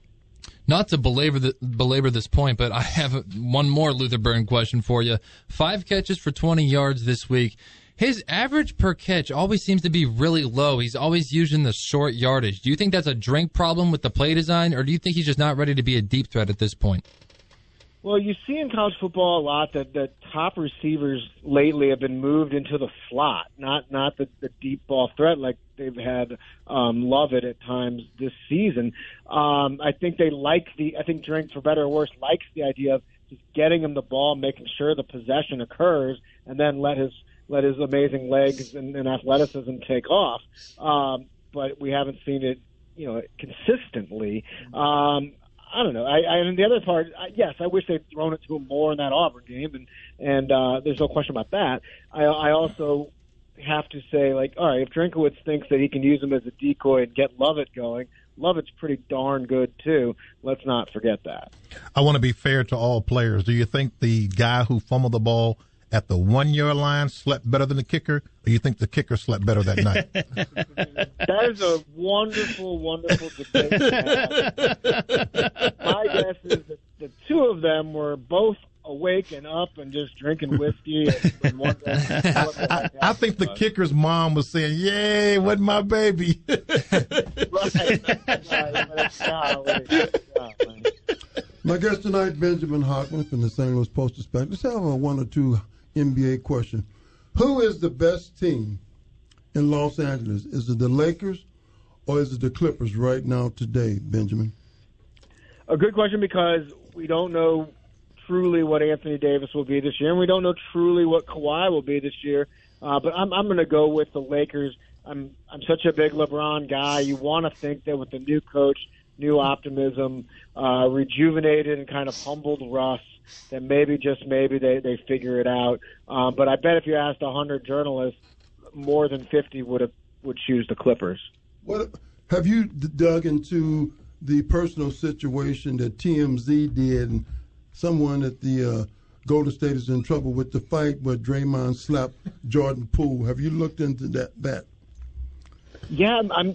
Not to belabor the, belabor this point, but I have one more Luther Burden question for you. Five catches for 20 yards this week. His average per catch always seems to be really low. He's always using the short yardage. Do you think that's a drink problem with the play design, or do you think he's just not ready to be a deep threat at this point? Well, you see in college football a lot that the top receivers lately have been moved into the slot, not not the, the deep ball threat like they've had um, Lovett at times this season. Um, I think they like the. I think Drink, for better or worse, likes the idea of just getting him the ball, making sure the possession occurs, and then let his let his amazing legs and, and athleticism take off. Um, but we haven't seen it, you know, consistently. Um, I don't know. I, I and the other part, I, yes, I wish they'd thrown it to him more in that Auburn game, and and uh, there's no question about that. I, I also have to say, like, all right, if Drinkwitz thinks that he can use him as a decoy and get Lovett going, Lovett's pretty darn good too. Let's not forget that. I want to be fair to all players. Do you think the guy who fumbled the ball at the one yard line slept better than the kicker, or you think the kicker slept better that night? That is a wonderful, wonderful debate. My guess is that the two of them were both awake and up and just drinking whiskey. And, and one I, I think the kicker's mom was saying, "Yay, what my baby." My guest tonight, Benjamin Hochman from the St. Louis Post Dispatch. Let's have a one or two NBA question. Who is the best team in Los Angeles? Is it the Lakers or is it the Clippers right now today, Benjamin? A good question because we don't know truly what Anthony Davis will be this year, and we don't know truly what Kawhi will be this year. Uh, but I'm I'm going to go with the Lakers. I'm I'm such a big LeBron guy. You want to think that with the new coach, new optimism, uh, rejuvenated and kind of humbled Russ, that maybe just maybe they they figure it out. Um, but I bet if you asked a 100 journalists, more than 50 would have would choose the Clippers. What have you d- dug into the personal situation that TMZ did, and someone at the uh, Golden State is in trouble with the fight where Draymond slapped Jordan Poole? Have you looked into that? That Yeah, I'm, I'm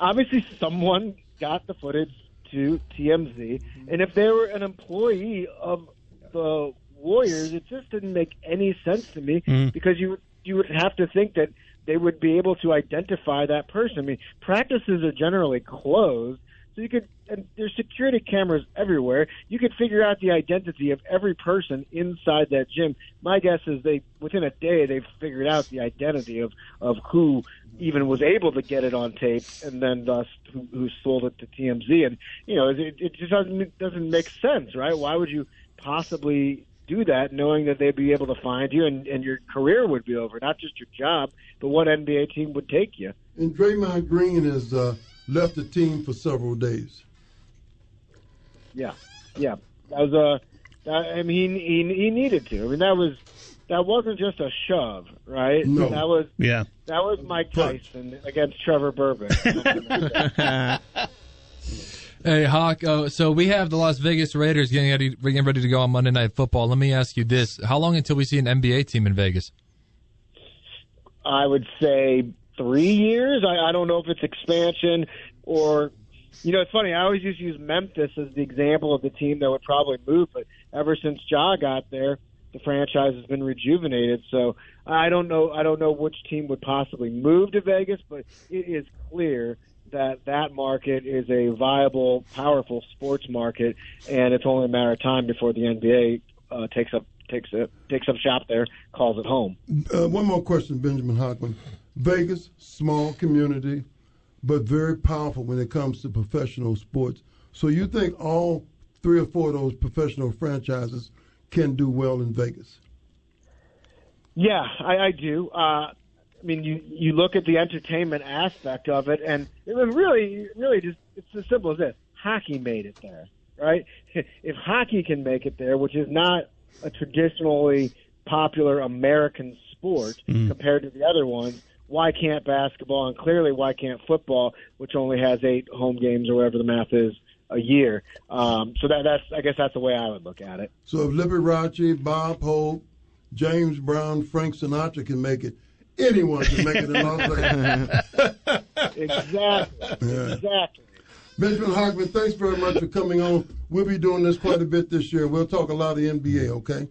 obviously someone got the footage to TMZ, and if they were an employee of the Warriors, it just didn't make any sense to me Mm. because you you would have to think that they would be able to identify that person. I mean, practices are generally closed, so you could and there's security cameras everywhere. You could figure out the identity of every person inside that gym. My guess is they within a day they've figured out the identity of of who even was able to get it on tape, and then thus who, who sold it to TMZ. And you know, it, it just doesn't it doesn't make sense, right? Why would you possibly do that knowing that they'd be able to find you and, and your career would be over, not just your job, but what NBA team would take you. And Draymond Green is uh, left the team for several days. Yeah, yeah, that was a. I mean, he, he he needed to. I mean, that was that wasn't just a shove, right? No. that was Yeah. that was Mike Tyson against Trevor Berbick. Hey Hawk, uh, so we have the Las Vegas Raiders getting ready, getting ready to go on Monday Night Football. Let me ask you this: How long until we see an NBA team in Vegas? I would say three years. I, I don't know if it's expansion or, you know, it's funny. I always used to use Memphis as the example of the team that would probably move, but ever since Ja got there, the franchise has been rejuvenated. So I don't know. I don't know which team would possibly move to Vegas, but it is clear that that market is a viable, powerful sports market, and it's only a matter of time before the NBA uh, takes up takes it takes up shop there, calls it home. Uh, one more question, Benjamin Hochman. Vegas, small community, but very powerful when it comes to professional sports. So you think all three or four of those professional franchises can do well in Vegas? Yeah, I, I do. Uh, I mean, you you look at the entertainment aspect of it, and it was really, really just it's as simple as this: hockey made it there, right? If hockey can make it there, which is not a traditionally popular American sport compared to the other ones, why can't basketball? And clearly, why can't football, which only has eight home games or whatever the math is a year? Um, so that that's I guess that's the way I would look at it. So if Liberace, Bob Hope, James Brown, Frank Sinatra can make it, anyone can make it in Las Vegas. Exactly. Yeah. Exactly. Benjamin Hochman, thanks very much for coming on. We'll be doing this quite a bit this year. We'll talk a lot of NBA, okay?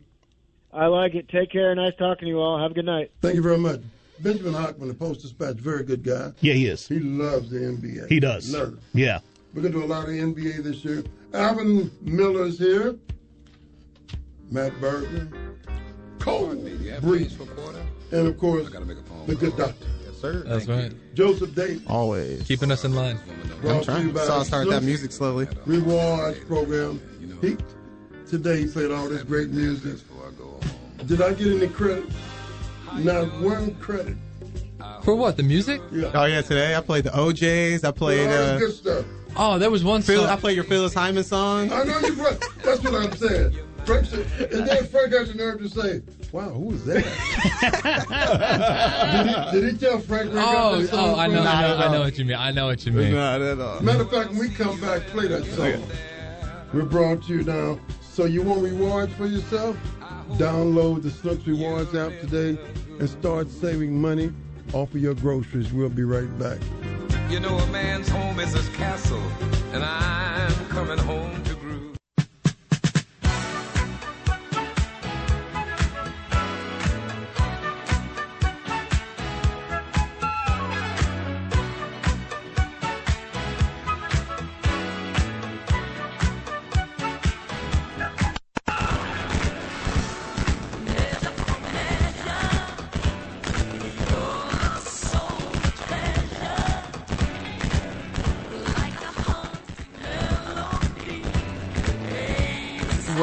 I like it. Take care. Nice talking to you all. Have a good night. Thank you very much. Benjamin Hochman, the Post Dispatch, very good guy. Yeah, he is. He loves the NBA. He does. Loves it. Yeah. We're going to do a lot of NBA this year. Alvin Miller's here. Matt Berger. Cole Brees. And, of course, the good doctor. Yes, sir. That's right. Joseph Davis. Always. Keeping us in line. Brought to you by So I start that music slowly. Rewards program. He, today he played all this great music. Did I get any credit? Not one credit. For what? The music? Yeah. Oh yeah, today I played the O'Jays. I played. all Uh, good stuff. Oh, there was one Phil, song. I played your Phyllis Hyman song. I know you. That's what I'm saying. Frank said, and then Frank had the nerve to say, "Wow, who is that?" did, he, did he tell Frank? Ray got Oh, song oh, I know, I know, I know what you mean. I know what you mean. Not at all. Matter of fact, when we come back, play that song. We're brought to you now. So you want rewards for yourself? Download the Schnucks Rewards app today and start saving money off of your groceries. We'll be right back. You know, a man's home is his castle, and I'm coming home to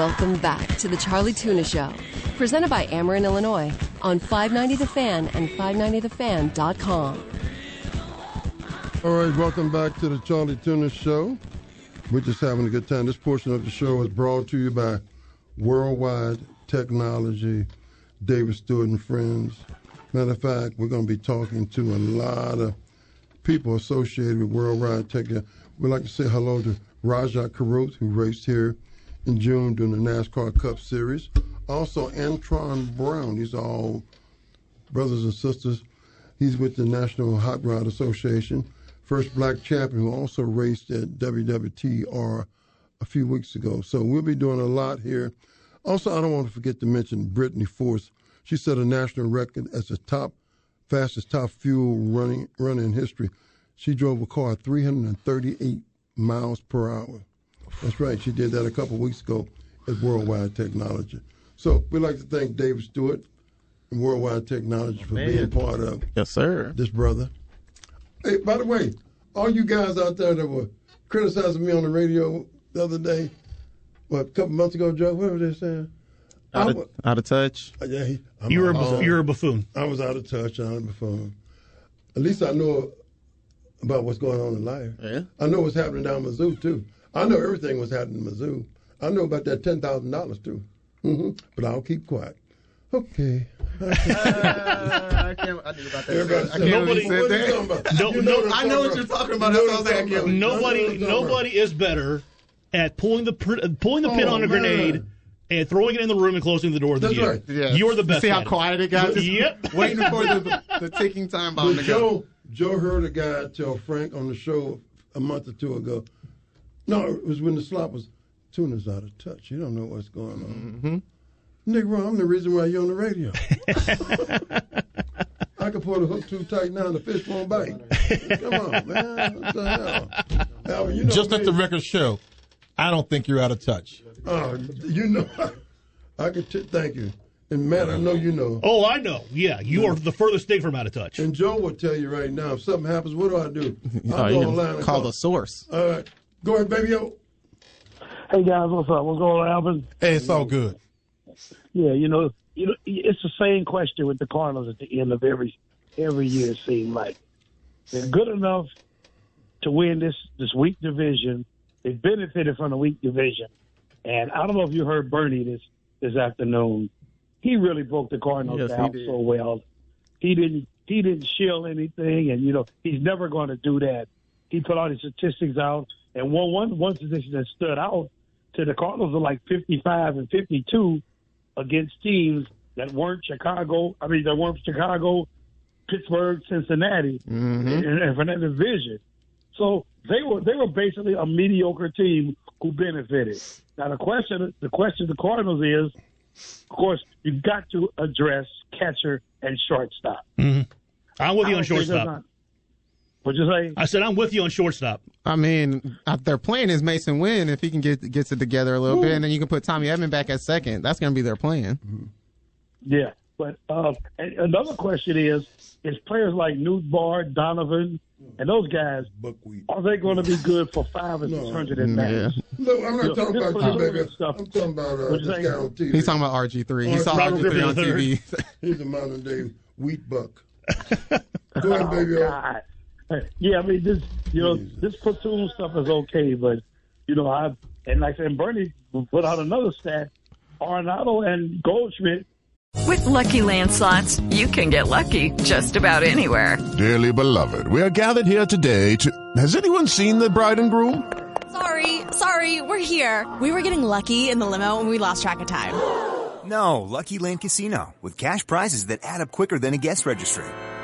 Welcome back to the Charlie Tuna Show, presented by Ameren, Illinois, on 590 The Fan and 590thefan.com. All right, welcome back to the Charlie Tuna Show. We're just having a good time. This portion of the show is brought to you by Worldwide Technology, David Stewart and Friends. Matter of fact, we're going to be talking to a lot of people associated with Worldwide Tech. We'd like to say hello to Rajah Caruth, who raced here in June during the NASCAR Cup Series. Also, Antron Brown. These are all brothers and sisters. He's with the National Hot Rod Association. First black champion who also raced at WWTR a few weeks ago. So we'll be doing a lot here. Also, I don't want to forget to mention Brittany Force. She set a national record as the top, fastest top fuel running runner in history. She drove a car 338 miles per hour. That's right. She did that a couple weeks ago at Worldwide Technology. So we'd like to thank David Stewart and Worldwide Technology for Man. being part of Yes, sir. this brother. Hey, by the way, all you guys out there that were criticizing me on the radio the other day, what, a couple months ago, Joe, what were they saying? Out of, out of touch. Uh, Yeah, he, I'm You're a out buff- touch. you're a buffoon. I was out of touch. I'm a buffoon. At least I know about what's going on in life. Yeah. I know what's happening down in Mizzou too. I know everything was happening in Mizzou. I know about that ten thousand dollars too. hmm But I'll keep quiet. Okay. I can't. I think about that. Everybody I can't Nobody- believe what are you you said that. No, You know what I know what you're talking about. You know That's what what I'm I'm talking saying. about. Nobody, You know what I'm talking about. nobody is better at pulling the uh, pulling the pin Oh, on a grenade and throwing it in the room and closing the door of the That's gym. right. Yeah. You're the You best. See how quiet it got? Just Yep. Waiting for the, the ticking time bomb But to go. Joe, Joe heard a guy tell Frank on the show a month or two ago. No, it was when the slop was tuna's out of touch. You don't know what's going on. Mm-hmm. Negro, I'm the reason why you're on the radio. I can pull the hook too tight now, the fish won't bite. Come on, man. What the hell? You know Just let me. the record show. I don't think you're out of touch. Oh, you know, I can. T- thank you. And Matt, I know you know. Oh, I know. Yeah, you are the furthest thing from out of touch. And Joe will tell you right now if something happens, what do I do? Oh, I'll you go can online and call the source. All right, go ahead, baby. Yo. Hey guys, what's up? What's going on, Alvin? Hey, it's all good. Yeah, you know, you know, it's the same question with the Cardinals at the end of every every year. It seems like they're good enough to win this this weak division. They benefited from the weak division, and I don't know if you heard Bernie this this afternoon. He really broke the Cardinals Yes, down so well. He didn't he didn't shill anything, and you know he's never going to do that. He put all the statistics out, and one one one statistic that stood out to the Cardinals are like fifty five and fifty two against teams that weren't Chicago. I mean, that weren't Chicago, Pittsburgh, Cincinnati, Mm-hmm. and, and for that division. So they were they were basically a mediocre team who benefited. Now the question the question of the Cardinals is, of course, you've got to address catcher and shortstop. Mhm. I'm with you on don't think there's shortstop. Not- What'd you say? I said I'm with you on shortstop. I mean, uh, their plan is Masyn Winn if he can get gets it together a little bit, and then you can put Tommy Edman back at second. That's going to be their plan. Yeah, but uh, another question is: Is players like Nootbaar, Donovan, and those guys Buckwheat. are they going to be good for five and six hundred at bats? Look, I'm not You talking about you, platoon baby. stuff- I'm talking about uh, What'd this guy on TV. He's talking about RG three. He saw RG three on TV. He's a modern day wheat buck. Go ahead, Oh, baby. God. Yeah, I mean this, you know, this platoon stuff is okay, but you know, I and like I said, Bernie put out another stat: Arenado and Goldschmidt With Lucky Land slots, you can get lucky just about anywhere. Dearly beloved, we are gathered here today to. Has anyone seen the bride and groom? Sorry, sorry, we're here. We were getting lucky in the limo and we lost track of time. No, Lucky Land Casino, with cash prizes that add up quicker than a guest registry.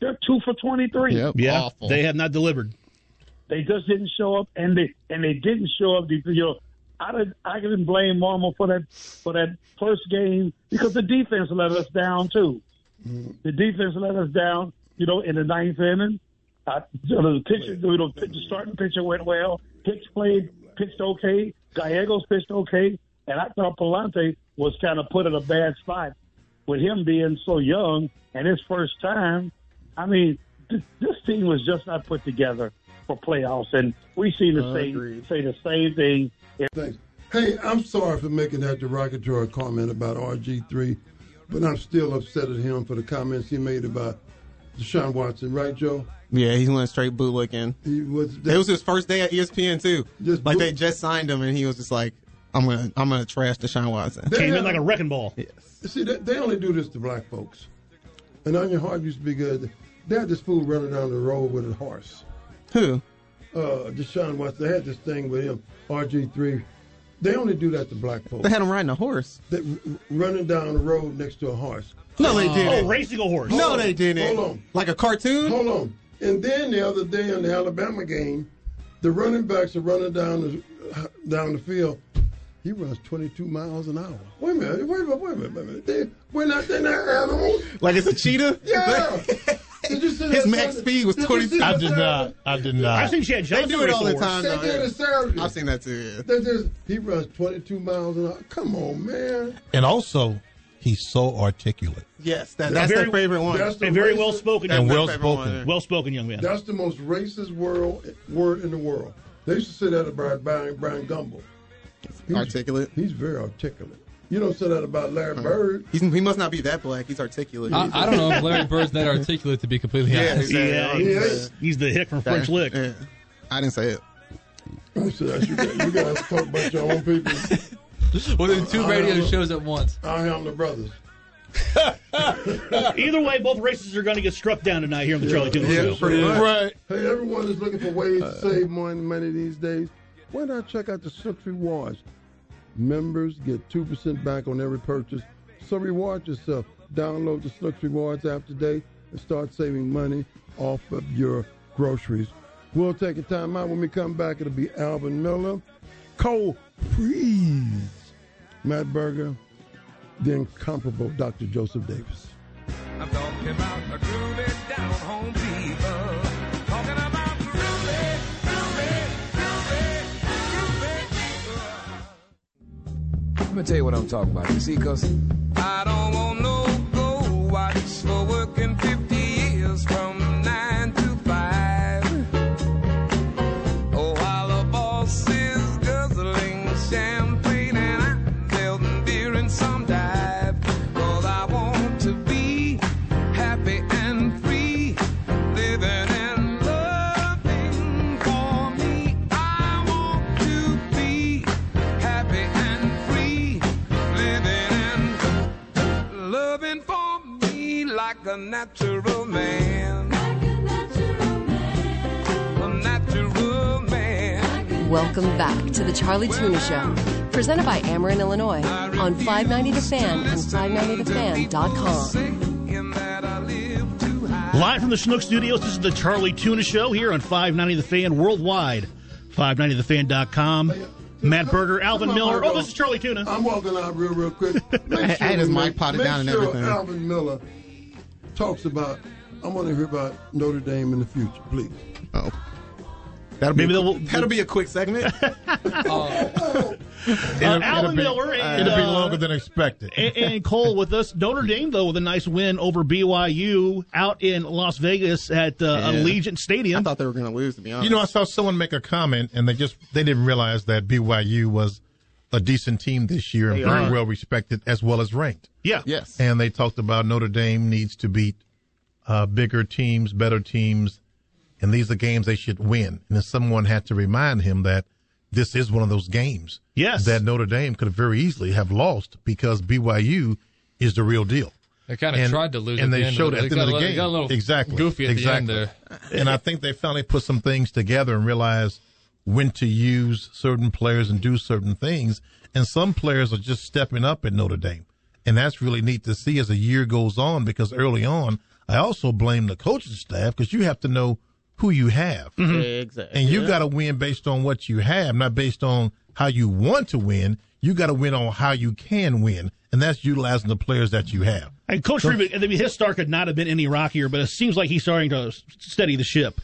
they're two for twenty three. yeah, they have not delivered. They just didn't show up, and they and they didn't show up. You know, I didn't I didn't blame Marmol for that for that first game because the defense let us down too. The defense let us down. You know, in the ninth inning, uh, you know, the pitcher, you know, the starting pitcher went well. Pitch played, pitched okay. Gallegos pitched okay, and I thought Pallante was kind of put in a bad spot with him being so young and his first time. I mean, this, this team was just not put together for playoffs, and we see the same say the same thing. Thanks. Hey, I'm sorry for making that derogatory comment about RG3, but I'm still upset at him for the comments he made about Deshaun Watson, right, Joe? Yeah, he went straight bootlicking. He was. It was his first day at ESPN too. Just like boot- they just signed him, and he was just like, "I'm gonna, I'm gonna trash Deshaun Watson." They have- in like a wrecking ball. Yes. See, they, they only do this to black folks. And Onion Hart used to be good. They had this fool running down the road with a horse. Who? Uh, Deshaun Watson. They had this thing with him, RG3. They only do that to black folks. They had him riding a horse. They, running down the road next to a horse. No, they didn't. Oh, racing a horse. No, they didn't. Hold on. Like a cartoon? Hold on. And then the other day in the Alabama game, the running backs are running down the down the field. He runs 22 miles an hour. Wait a minute. Wait a minute. Wait a minute. Wait a minute. They, we're not. They're not animals. Like it's a cheetah? Yeah. Did you see His max speed was Did you 20. see that Saturday? I did not. I've seen Chad They do it all the horse. time. They did yeah. it I've seen that too. They just, he runs 22 miles an hour. Come on, man. And also, he's so articulate Yes, that, A that's very- their favorite one. That's the And very racist- well spoken. and well spoken. Well spoken young man. That's the most racist world, word in the world. They used to say that about Brian, Brian Gumbel. He's- Articulate. He's very articulate. You don't say that about Larry uh-huh. Bird. He's, he must not be that black. He's articulate. I, I don't know if Larry Bird's that articulate to be completely Yeah, honest. exactly. Yeah, He he's, is. he's the hick from French Lick. Yeah. I didn't say it. I said, that you, got, you guys talk about your own people. Well, then two radio shows at once. I am the brothers. Either way, both races are going to get struck down tonight here on the Charlie Tuna Yeah, Show. pretty much. right Hey, everyone is looking for ways to uh, save money, money these days. Why not check out the Schnucks Rewards? Members get 2% back on every purchase. So reward yourself. Download the Schnucks Rewards app today and start saving money off of your groceries. We'll take a time out. When we come back, it'll be Alvin Miller, Cole Freeze, Matt Berger, the incomparable Dr. Joseph Davis. I'm talking about a groovy down home Let me tell you what I'm talking about. You see, cause I don't want no gold watch for working 50 years from me like a natural man. A natural man. Welcome back to the Charlie Tuna Show, presented by Ameren, Illinois, on 590 The Fan and 590thefan.com. Saying that I live too high. Live from the Schnucks Studios, this is the Charlie Tuna Show here on 590 The Fan worldwide. 590thefan.com. Matt Berger, Alvin Come on, Miller. Oh, this is Charlie Tuna. I'm walking out real, real quick. Make I had his mic potted make down and everything. Alvin Miller talks about. I want to hear about Notre Dame in the future, please. Oh. That'll be, Maybe a, they'll- that'll be a quick segment. Uh, it'll, Alvin be, Miller and, it'll be uh, longer than expected and, and Cole with us. Notre Dame, though, with a nice win over BYU out in Las Vegas at uh, Yeah. Allegiant Stadium. I thought they were going to lose, to be honest. You know, I saw someone make a comment, and they just they didn't realize that BYU was a decent team this year and They very well respected as well as ranked. Yeah. yes. And they talked about Notre Dame needs to beat uh, bigger teams, better teams, and these are games they should win. And then someone had to remind him that this is one of those games Yes. that Notre Dame could very easily have lost because BYU is the real deal. They kind of And- tried to lose, and at they the end showed of it it. at the They end of the a little- game. got a little exactly, goofy at exactly. the end there. and I think they finally put some things together and realized when to use certain players and do certain things. And some players are just stepping up at Notre Dame. And that's really neat to see as the year goes on because early on, I also blame the coaching staff because you have to know who you have. Mm-hmm. Exactly. And you Yeah. got to win based on what you have, not based on how you want to win. You got to win on how you can win. And that's utilizing the players that you have. And Coach Freeman, I mean, his start could not have been any rockier, but it seems like he's starting to steady the ship.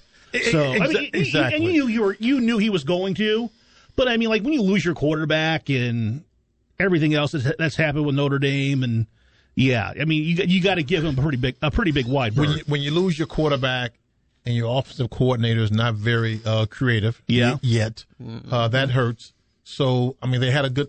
So I mean, Exa- he- he- exactly. and you knew you were you knew he was going to, but I mean, like when you lose your quarterback and everything else that's, that's happened with Notre Dame, and yeah, I mean, you you got to give him a pretty big a pretty big wide berth. when you, when you lose your quarterback and your offensive coordinator is not very uh, creative Yeah. yet, uh, that hurts. So I mean, they had a good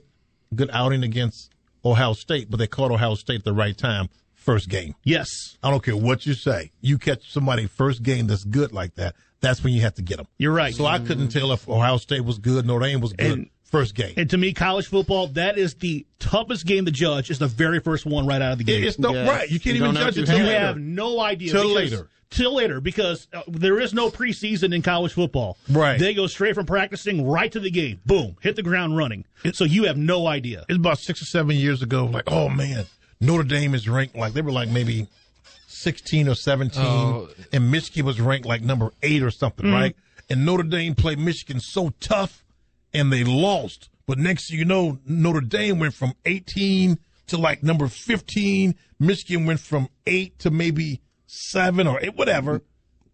good outing against Ohio State, but they caught Ohio State at the right time. First game. yes, I don't care what you say. You catch somebody first game that's good like that. That's when you have to get them. You're right. So I couldn't tell if Ohio State was good, Notre Dame was good And- first game. And to me, college football, that is the toughest game to judge. Is the very first one right out of the gate. It's no right. You can't even judge it till You later. have no idea Till because- later. Till later, because uh, there is no preseason in college football. Right. They go straight from practicing right to the game. Boom, hit the ground running. So you have no idea. It's about six or seven years ago. Like, oh man, Notre Dame is ranked like they were like maybe sixteen or seventeen, Oh. and Michigan was ranked like number eight or something, Mm-hmm. Mhm. right? And Notre Dame played Michigan so tough, and they lost. But next thing you know, Notre Dame went from eighteen to like number fifteen. Michigan went from eight to maybe seven or eight, whatever.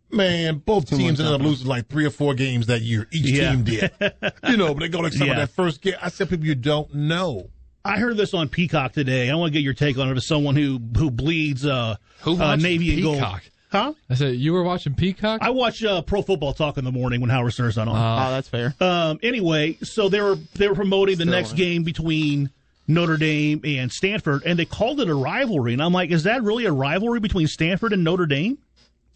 Man, both teams ended up losing like three or four games that year. Each Yeah. team did. you know, but they go like some of Yeah. that first game. I said people you don't know. I heard this on Peacock today. I want to get your take on it as someone who who bleeds uh, Who uh, watches Navy and gold. Peacock? Huh? I said you were watching Peacock. I watch uh, Pro Football Talk in the morning when Howard Stern's not on. Oh, that's fair. Um, anyway, so they were they were promoting the next on. game between Notre Dame and Stanford, and they called it a rivalry. And I'm like, is that really a rivalry between Stanford and Notre Dame?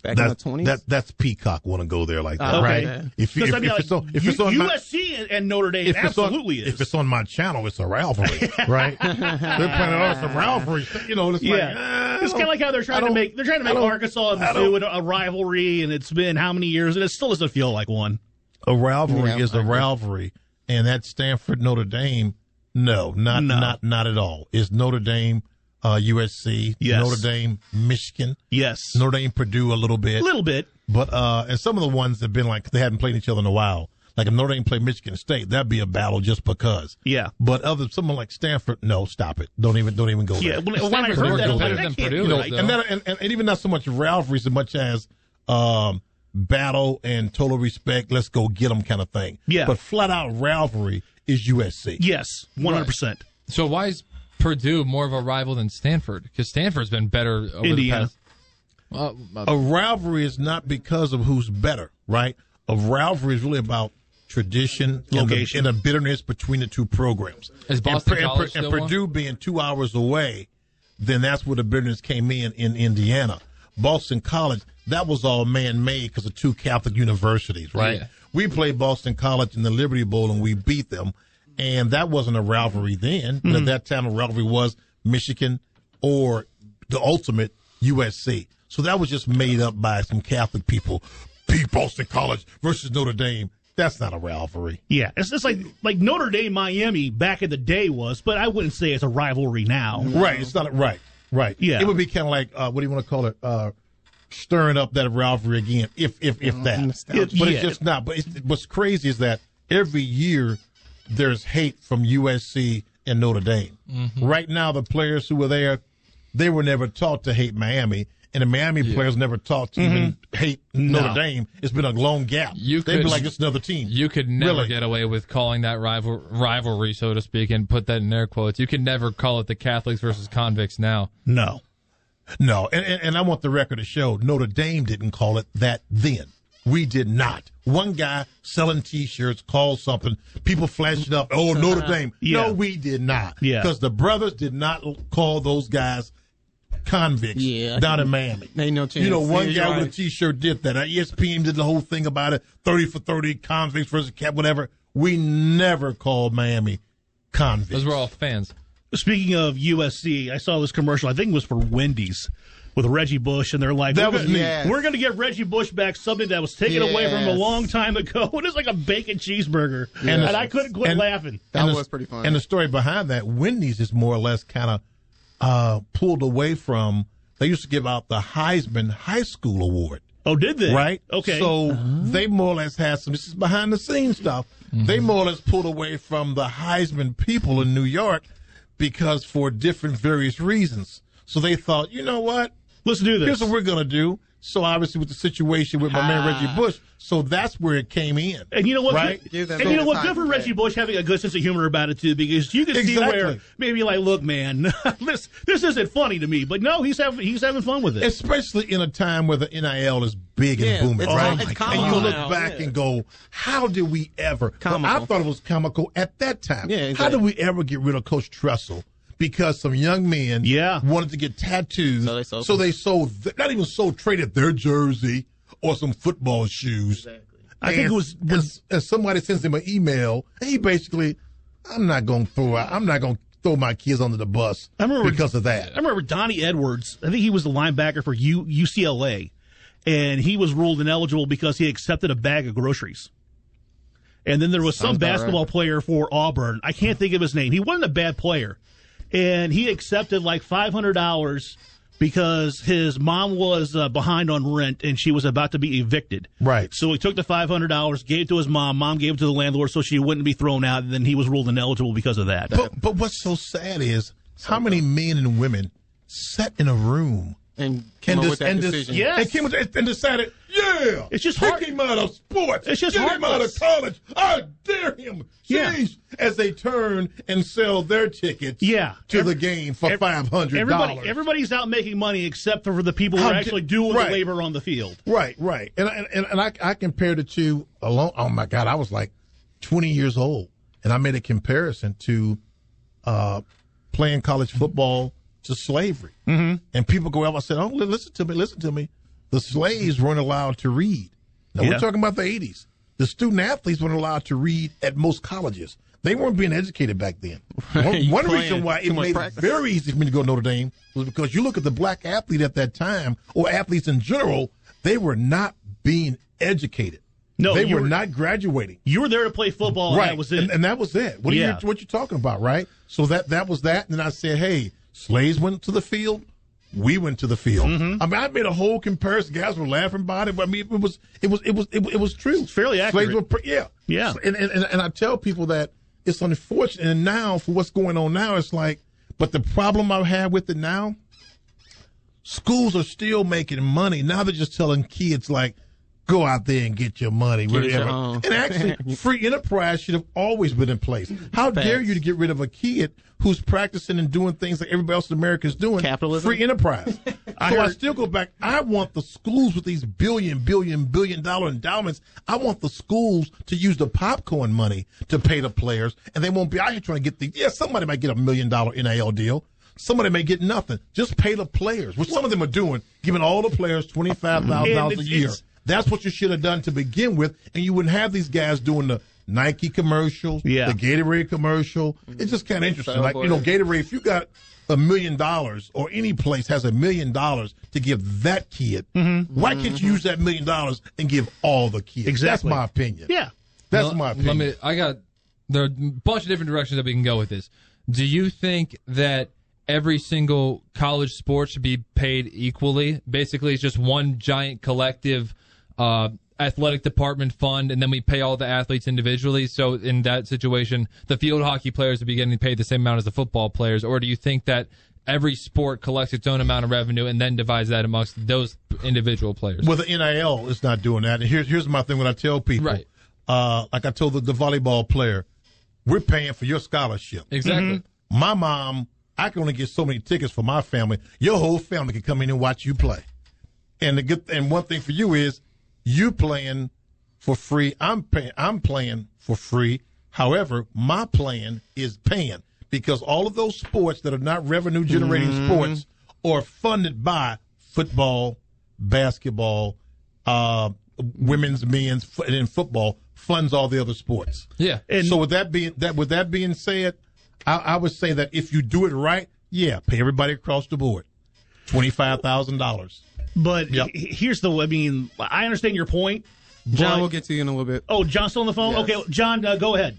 Back in the That's 20s? that, that's Peacock want to go there like that, oh, Okay. right? If, you- 'Cause if, I mean, if like, it's on, if it's on USC and- and Notre Dame if it's on- absolutely is. if it's on my channel, it's a rivalry, right? They're playing on some rivalry. You know, it's yeah, like it's kind of like how they're trying to make they're trying to make Arkansas and I don't- Mizzou a rivalry, and it's been how many years, and it still doesn't feel like one. a rivalry Yeah, is a rivalry, and that Stanford Notre Dame, no, not No. not not at all. It's Notre Dame, uh, USC, Yes. Notre Dame, Michigan, Yes, Notre Dame, Purdue, a little bit, a little bit. But uh, and some of the ones have been like they hadn't played each other in a while. Like if Notre Dame played Michigan State, that'd be a battle just because. Yeah. But other someone like Stanford, no, stop it. Don't even don't even go Yeah, there. when, when I heard more that, I was like, competitive that than can't Purdue you know, right. and, that, and, and even not so much rivalries as much as um, battle and total respect. Let's go get them kind of thing. Yeah. But flat out rivalry is USC. Yes, one hundred percent. So why is Purdue more of a rival than Stanford? Because Stanford's been better over Indiana. the past. Well, uh, A rivalry is not because of who's better, right? A rivalry is really about tradition and the, Location. and a bitterness between the two programs. Is And Boston Pur- and, College Pur- and still one? Purdue being two hours away, then that's where the bitterness came in in Indiana. Boston College, that was all man-made because of two Catholic universities, right? Yeah. We played Boston College in the Liberty Bowl and we beat them, and that wasn't a rivalry then. But at that time, a rivalry was Michigan or the ultimate USC. So that was just made up by some Catholic people. Beat Boston College versus Notre Dame. That's not a rivalry. Yeah, it's just like like Notre Dame Miami back in the day was, but I wouldn't say it's a rivalry now. Right. It's not right. Right. Yeah. It would be kind of like uh, what do you want to call it? Uh, stirring up that rivalry again, if if if that. It- but yeah. it's just not. But it's, what's crazy is that every year there's hate from USC and Notre Dame. Mm-hmm. Right now, the players who were there, they were never taught to hate Miami. And the Miami players never taught to even hate Mm-hmm. No. Notre Dame. It's been a long gap. You They'd be could- like, it's another team. you could never Really? get away with calling that rival rivalry, so to speak, and put that in air quotes. You can never call it the Catholics versus convicts now. No. No, and, and, and I want the record to show Notre Dame didn't call it that then. We did not. One guy selling T-shirts called something. People flashed it up. Oh, Notre Dame. Yeah. No, we did not. Yeah. Because the brothers did not call those guys convicts Yeah. down in Miami. Ain't no chance. You know, one Yeah, guy you're with a right. T-shirt did that. Uh, ESPN did the whole thing about it. Thirty for thirty, convicts versus cap, whatever. We never called Miami convicts. Those were all fans. Speaking of USC, I saw this commercial. I think it was for Wendy's with Reggie Bush, and they're like, That we're was gonna, me. Yes. We're going to get Reggie Bush back something that was taken away from him a long time ago. It is like a bacon cheeseburger, And and, I couldn't quit and- laughing. That And the- was pretty funny. And the story behind that, Wendy's is more or less kind of uh, pulled away from. They used to give out the Heisman High School Award, Oh, did they? right? Okay. So they more or less had some. This is behind the scenes stuff. They more or less pulled away from the Heisman people in New York because for different various reasons. So they thought, you know what? Let's do this. Here's what we're gonna do. So obviously with the situation with my man ah. Reggie Bush, so that's where it came in. And you know what? Right? Good, and you know what? Good for Reggie pay. Bush having a good sense of humor about it too, because you can see where maybe like, look, man, this this isn't funny to me, but no, he's having he's having fun with it. especially in a time where the NIL is big and booming, it's- right? it's and you look back yeah. and go, "How did we ever?" Well, I thought it was comical at that time. Yeah, How did we ever get rid of Coach Tressel? Because some young men Yeah. wanted to get tattoos, So they sold, so they sold th- not even sold traded their jersey or some football shoes. I think it was- and, and somebody sends him an email, and he basically I'm not going to throw out, I'm not going to throw my kids under the bus I remember because of that. I remember Donnie Edwards. I think he was the linebacker for U, UCLA, and he was ruled ineligible because he accepted a bag of groceries. And then there was some Sounds about basketball right. player for Auburn. I can't think of his name. He wasn't a bad player, and he accepted like five hundred dollars because his mom was uh, behind on rent and she was about to be evicted. Right. So he took the five hundred dollars, gave it to his mom. Mom gave it to the landlord so she wouldn't be thrown out. And then he was ruled ineligible because of that. But, but what's so sad is how many men and women sat in a room and can come up dis- with that and dis- decision. Yes. and came with- and decided, yeah, It's just take heart- him out of sports. It's just get him out of college. I dare him. Yeah. As they turn and sell their tickets Yeah. to Every- the game for Ev- five hundred Everybody, dollars. everybody's out making money except for the people who are actually di- doing right. the labor on the field. Right, right. And and, and, and I, I compared it to alone. Oh my God, I was like 20 years old, and I made a comparison to uh, playing college football to slavery. Mm-hmm. And people go up. I said, "Oh, listen to me, listen to me. The slaves weren't allowed to read. Now Yeah. we're talking about the 80s. The student athletes weren't allowed to read at most colleges. They weren't being educated back then. One, one reason why it made practice. it very easy for me to go to Notre Dame was because you look at the black athlete at that time, or athletes in general, they were not being educated. No, they were were- not graduating. You were there to play football, right, and that was it. And, and that was it. What are Yeah. you what you talking about, right? So that that was that. And then I said, hey, slaves went to the field. We went to the field. Mm-hmm. I mean, I made a whole comparison. Guys were laughing about it. But I mean, it was it was it was it, was- it was true. fairly accurate. Slaves were pre- yeah Yeah. And, and and I tell people that it's unfortunate. And now for what's going on now, it's like. But the problem I've with it now, schools are still making money. Now they're just telling kids like, go out there and get your money. Get whatever. your. And actually, free enterprise should have always been in place. How dare you to get rid of a kid who's practicing and doing things like everybody else in America is doing? Capitalism? Free enterprise. I so I still go back. I want the schools with these billion, billion, billion dollar endowments. I want the schools to use the popcorn money to pay the players, and they won't be out here trying to get the. Yeah, somebody might get a million dollar NIL deal. Somebody may get nothing. Just pay the players, which some of them are doing, giving all the players twenty five thousand dollars a year. it's- That's what you should have done to begin with, and you wouldn't have these guys doing the Nike commercials, Yeah. the Gatorade commercial. It's just kind of interesting. Like you know, Gatorade. If you got a million dollars, or any place has a million dollars to give that kid, mm-hmm. why can't you use that million dollars and give all the kids? Exactly. That's my opinion. yeah. That's Let- my opinion. Let me. I got there are a bunch of different directions that we can go with this. Do you think that every single college sport should be paid equally? Basically, it's just one giant collective uh, athletic department fund, and then we pay all the athletes individually. So in that situation, the field hockey players would be getting paid the same amount as the football players, or do you think that? Every sport collects its own amount of revenue and then divides that amongst those individual players. Well, the NIL is not doing that. And here's here's my thing when I tell people, Right. uh, like I told the, the volleyball player, we're paying for your scholarship. Exactly. My mom, I can only get so many tickets for my family. Your whole family can come in and watch you play. And the good and one thing for you is you playing for free. I'm paying. I'm playing for free. However, my plan is paying because all of those sports that are not revenue generating Mm-hmm. sports are funded by football, basketball, uh, women's, men's, and football funds all the other sports. Yeah. And so with that being that with that being said, I, I would say that if you do it right, yeah, pay everybody across the board twenty five thousand dollars. But Yep. here's the. I mean, I understand your point. John, we'll get to you in a little bit. Oh, John's still on the phone. Yes. Okay, John, uh, go ahead.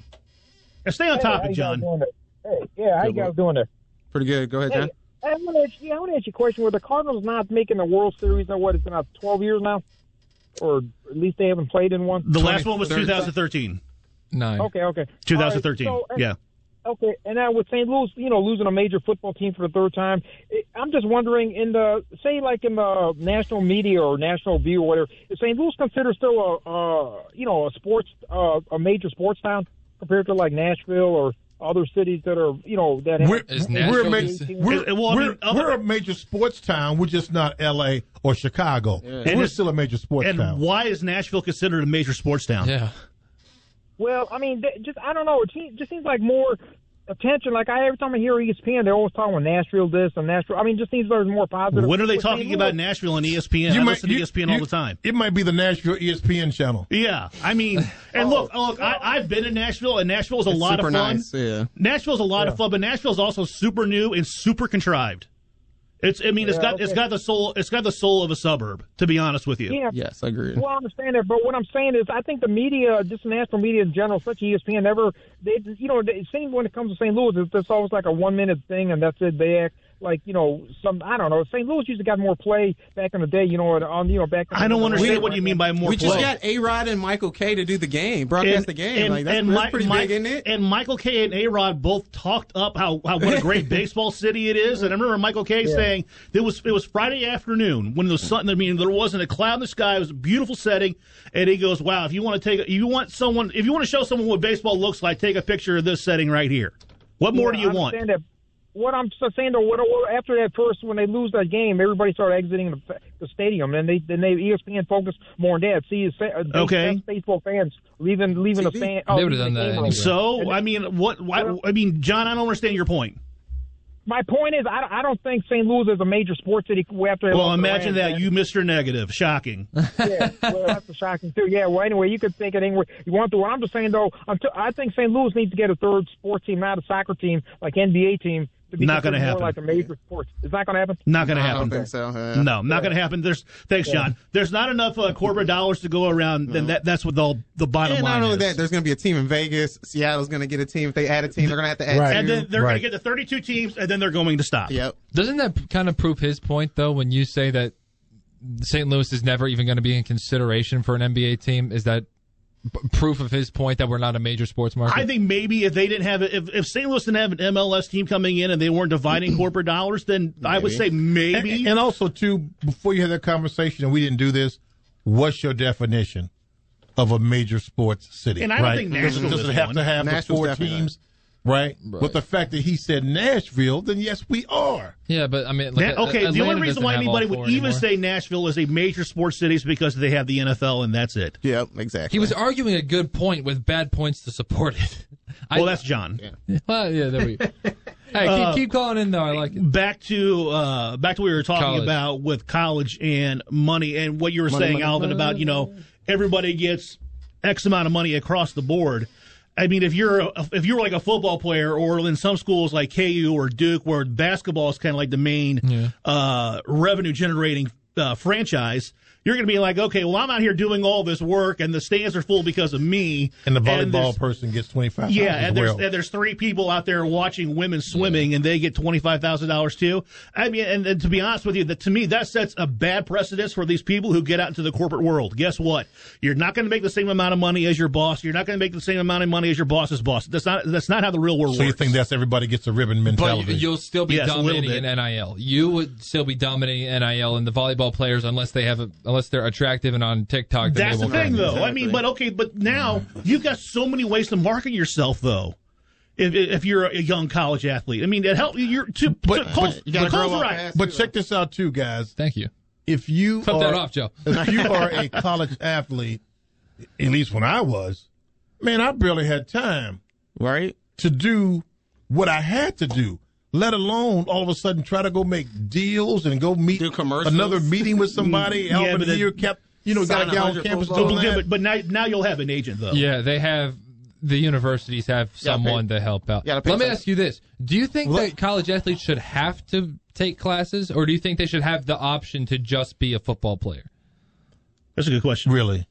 Now stay on Hey, how topic, John. doing there? Hey, yeah, how you guys doing there? Pretty good. Go ahead, John. Hey, I want to ask you, I want to ask you a question. Were the Cardinals not making the World Series? Or what? It's been about twelve years now, or at least they haven't played in one. The last one was 2013. Nine. Okay, okay. 2013. All right, so, yeah. Okay, and now with St. Louis, you know, losing a major football team for the third time, eh, I'm just wondering, in the say, like in the national media or national view or whatever, is St. Louis considered still a, uh, you know, a sports, uh, a major sports town compared to like Nashville or other cities that are, you know, that We're, Is we're, a major, considered- we're, well, I we're, we're a major sports town. We're just not L.A. or Chicago. And We're still a major sports And town. why is Nashville considered a major sports town? Yeah. Well, I mean, just I don't know. It just seems like more attention. Like I every time I hear ESPN, they're always talking about Nashville this and Nashville. I mean, just seems there's more positive. When are they With talking Louis- about Nashville and ESPN? I listen to ESPN all the time. It might be the Nashville ESPN channel. Yeah, I mean, and oh. look, look, I, I've been in Nashville, and Nashville is a It's lot super of fun. nice, yeah. Nashville's a lot of fun, but Nashville's also super new and super contrived. It's, I mean, it's Yeah, got it's got the soul, it's got the soul of a suburb. To be honest with you, Yeah. Yes, I agree. Well, I understand that, but what I'm saying is, I think the media, just national media in general, such as ESPN, never, they, you know, it seems when it comes to St. Louis, it's, it's always like a one minute thing, and that's it. They act like, you know, some, I don't know. St. Louis used to got more play back in the day, you know, on, you know, back. In I don't understand what you mean by more play. we just got A Rod and Michael Kay to do the game, broadcast the game. like that's, that's pretty Mike- big, isn't it? And Michael Kay and A Rod both talked up how, how what a great baseball city it is. And I remember Michael Kay Yeah. saying it was it was Friday afternoon when the sun. I mean, there wasn't a cloud in the sky. It was a beautiful setting. And he goes, "Wow, if you want to take, if you want someone, if you want to show someone what baseball looks like, take a picture of this setting right here. What more Yeah, do you I want?" That. What I'm so saying though, what, what, after that first, when they lose that game, everybody started exiting the, the stadium, and they then they ESPN focused more on that. See, it's, uh, Okay. baseball fans leaving leaving the fan. oh, They would've done that anyway. So And I mean, what? Why, I mean, John, I don't understand your point. my point is, I, I don't think St. Louis is a major sports city after. Well, imagine Rams, that, you Mister Negative. Shocking. yeah, well, that's a shocking too. Yeah, well, anyway, you could think it anywhere you want to. What I'm just saying though, until, I think St. Louis needs to get a third sports team, not a soccer team like NBA team. To Not gonna happen. Like a major sport. It's not going to happen. Not going to I happen. don't think so. yeah. No, not going to happen. There's thanks, John. There's not enough uh, corporate dollars to go around. Then that, that's what the the bottom And line not only is. that, there's going to be a team in Vegas. Seattle's going to get a team. If they add a team, they're going to have to add Right. two. and then they're going to get the 32 teams, and then they're going to stop. Yep. Doesn't that kind of prove his point though when you say that St. Louis is never even going to be in consideration for an NBA team? Is that p- proof of his point that we're not a major sports market? I think maybe if they didn't have if, if St. Louis didn't have an MLS team coming in and they weren't dividing corporate dollars, then I would say maybe. And, and also, too, before you had that conversation, and we didn't do this, what's your definition of a major sports city? And I don't right? think does, it- Nashville does it have one. to have Nashville's the four definitely teams? Right? Right. With the fact that he said Nashville, then yes, we are. yeah, but I mean, Na- like, okay, the only reason why anybody would four even anymore. say Nashville is a major sports city is because they have the NFL and that's it. Yeah, exactly. he was arguing a good point with bad points to support it. I- Well, that's John. Well, yeah, there we go. Hey, keep, Uh, keep calling in though. I like it. back to uh, back to what we were talking College. about with college and money and what you were Money, saying, money, Alvin, money. about you know everybody gets X amount of money across the board. I mean, if you're a, if you're like a football player, or in some schools like KU or Duke, where basketball is kind of like the main uh, revenue generating uh, franchise, you're going to be like, okay, well, I'm out here doing all this work, and the stands are full because of me. And the there's- volleyball person gets twenty five. yeah, and there's and there's three people out there watching women swimming, and they get twenty five thousand dollars too. I mean, and, and to be honest with you, that to me that sets a bad precedence for these people who get out into the corporate world. Guess what? You're not going to make the same amount of money as your boss. You're not going to make the same amount of money as your boss's boss. That's not that's not how the real world so you think that's everybody gets a ribbon But mentality? you- you'll still be Yes, dominating in. NIL. You would still be dominating NIL and the volleyball players unless they have a, unless they're attractive and on TikTok. then That's they the thing, come. though. I mean, but okay, but now you've got so many ways to market yourself, though. If, if you're a young college athlete, I mean, it help you're to, But- to Cole's, but you gotta grow up right. but check this out too, guys. Thank you. If you Cut that off, Joe. if you are a college athlete, at least when I was, man, I barely had time right? to do what I had to do. Let alone all of a sudden try to go make deals and go meet Do commercials. another meeting with somebody. Yeah, Alvin but then- here kept, you know, got a guy on campus football. doing Yeah, that. but, but now, now you'll have an agent, though. Yeah, they have the universities have Yeah, pay- someone to help out. Yeah, pay Let me ask you this: Do you think What? that college athletes should have to take classes, or do you think they should have the option to just be a football player? That's a good question. really?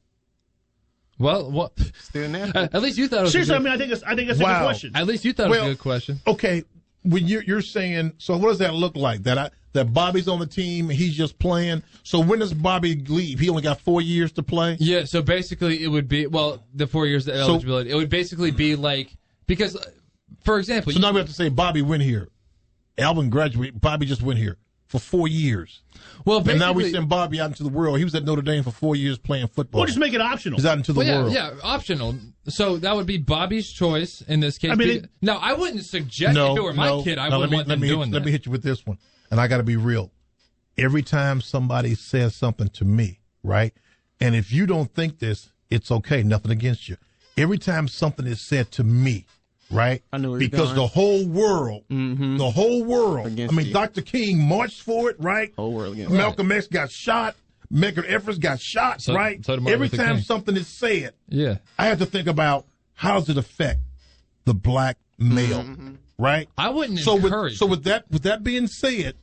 Well, what? Student Uh, at least you thought it was. Seriously, a I good, mean, I think it's, I think it's a good question. at least you thought it was a good question. Okay, when you're you're saying so, what does that look like? That I that Bobby's on the team, he's just playing. So when does Bobby leave? He only got four years to play. Yeah, so basically it would be well the four years of eligibility. it would basically be like because, for example, So now we have to say Bobby went here. Alvin graduated. Bobby just went here for four years. well, And now we send Bobby out into the world. He was at Notre Dame for four years playing football. We'll just make it optional. He's out into the Well, yeah, world. yeah, optional. So that would be Bobby's choice in this case. I mean, it- no, I wouldn't suggest No, if it were my no, kid, I no, wouldn't let me, want them me, doing hit, that. Let me hit you with this one, and I got to be real. Every time somebody says something to me, right, and if you don't think this, it's okay. Nothing against you. Every time something is said to me, right? I knew where because going. the whole world, Mm-hmm. the whole world. Against I mean, you. Dr. King marched for it, right? Whole world against Malcolm X got shot. Medgar Evers got shot, So- right? so did Every time King. something is said, Yeah. I have to think about how does it affect the black male, right? I wouldn't so encourage. With, so with that, with that being said,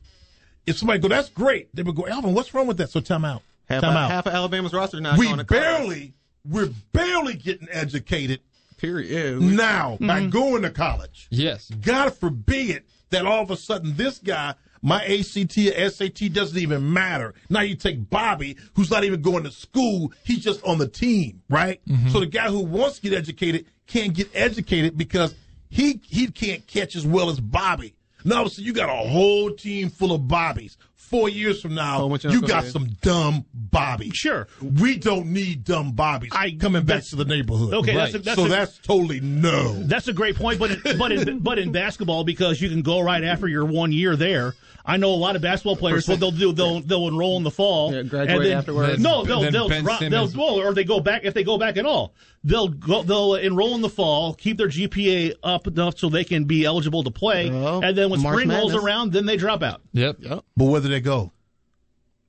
if somebody go, that's great. They would go, Alvin, what's wrong with that? So time out. Half, time of, out. half of Alabama's roster now we going to college. barely, we're barely getting educated Period. Yeah, we- now by mm-hmm. going to college. Yes. God forbid that all of a sudden this guy, my ACT or SAT doesn't even matter. Now you take Bobby, who's not even going to school, he's just on the team, right? Mm-hmm. So the guy who wants to get educated can't get educated because he he can't catch as well as Bobby. Now so you got a whole team full of Bobbies. Four years from now, Oh, you you got ahead. some dumb Bobby. Sure. We don't need dumb Bobbies coming back to the neighborhood. Okay, that's a- that's so a- that's totally no. That's a great point, but in, but in, but in basketball, because you can go right after your one year there. I know a lot of basketball players. What they'll do, they'll they'll enroll in the fall, Yeah, graduate and then, afterwards. No, they'll then they'll Ben drop, they'll well, or they go back if they go back at all. They'll go, they'll enroll in the fall, keep their GPA up enough so they can be eligible to play, Well, and then when March spring rolls around, then they drop out. Yep. Yep. But where do they go?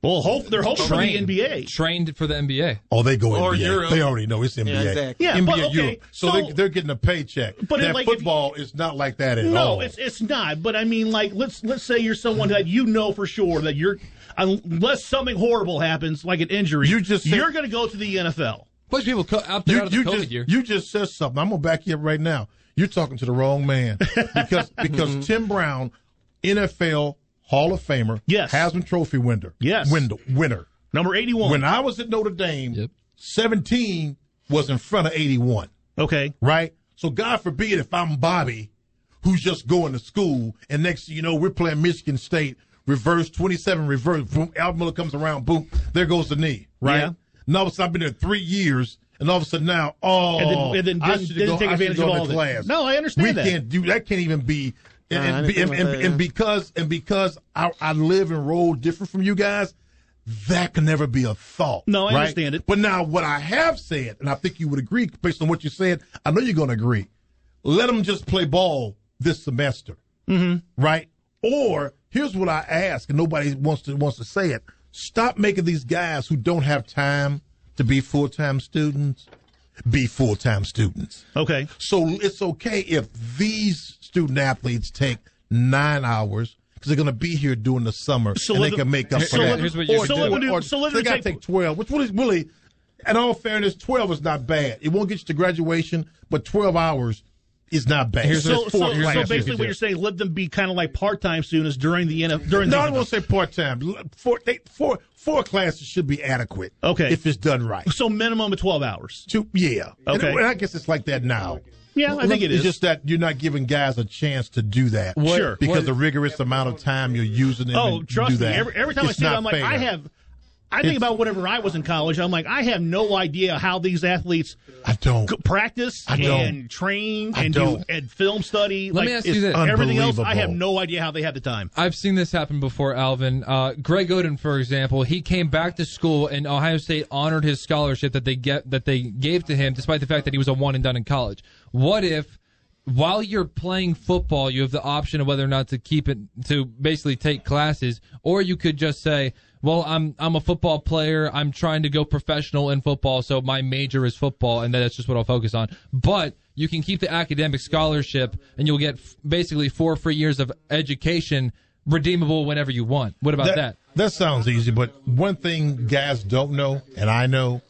Well, hope they're hoping for the NBA. Trained for the NBA. Oh, they go Or NBA. Europe. They already know it's NBA. Yeah, exactly. Yeah, NBA but okay, Europe. So, so- they, they're getting a paycheck. But it, that like, if- football is not like that at No, all. No, it's it's not. But I mean, like let's let's say you're someone that you know for sure that you're unless something horrible happens, like an injury, You just said- you're going to go to the NFL. Bunch of people co- opted you, out of the you COVID just year. you just said something. I'm gonna back you up right now. You're talking to the wrong man because because mm-hmm. Tim Brown, NFL Hall of Famer, Yes. Heisman Trophy winner, Yes. winner, winner. Number 81. When I was at Notre Dame, Yep. 17 was in front of 81. okay. right? So God forbid if I'm Bobby, who's just going to school, and next thing you know, we're playing Michigan State, reverse 27, reverse, boom, Al Miller comes around, boom, there goes the knee, right? Yeah. And all of a sudden, I've been there three years, and all of a sudden now, oh, And then- oh, and then I didn't- should go, take I should advantage go of to all of it. class. No, I understand we that. can't do that. Can't even be. And, and, and, think and, about that, and because and because I, I live and roll different from you guys, that can never be a thought. No, I right? understand it. But now, what I have said, and I think you would agree based on what you said, I know you're going to agree. Let them just play ball this semester, mm-hmm. right? Or here's what I ask, and nobody wants to wants to say it: Stop making these guys who don't have time to be full time students be full time students. Okay. So it's okay if these student athletes take nine hours because they're going to be here during the summer So and they them- can make up so for let that. Here's what or so do it- do- or so let they got to take- take 12, which really, really, in all fairness, 12 is not bad. It won't get you to graduation, but 12 hours is not bad. Here's So, It's so, so classes. basically, what you're saying, let them be kind of like part-time students during the NF, during No, the I won't say part time. Four, they, four, four classes should be adequate. Okay. if it's done right. So minimum of 12 hours. Two, yeah. Okay. And I guess it's like that now. Yeah, I think it it's just that you're not giving guys a chance to do that. What- Sure. Because what- the rigorous amount of time you're using them Oh, trust do me. that. Every, every time I see it, I'm like, fair. I have. I think It's- about whenever I was in college. I'm like, I have no idea how these athletes I don't. c- practice I don't. and train I and do don't. and film study. Let like, me ask you this. Everything else, I have no idea how they have the time. I've seen this happen before, Alvin. Uh, Greg Oden, for example, he came back to school and Ohio State honored his scholarship that they get that they gave to him, despite the fact that he was a one and done in college. What if, while you're playing football, you have the option of whether or not to keep it to basically take classes, or you could just say, "Well, I'm I'm a football player. I'm trying to go professional in football, so my major is football, and that's just what I'll focus on." But you can keep the academic scholarship, and you'll get f- basically four free years of education redeemable whenever you want. What about that? That sounds easy, but one thing guys don't know, and I know,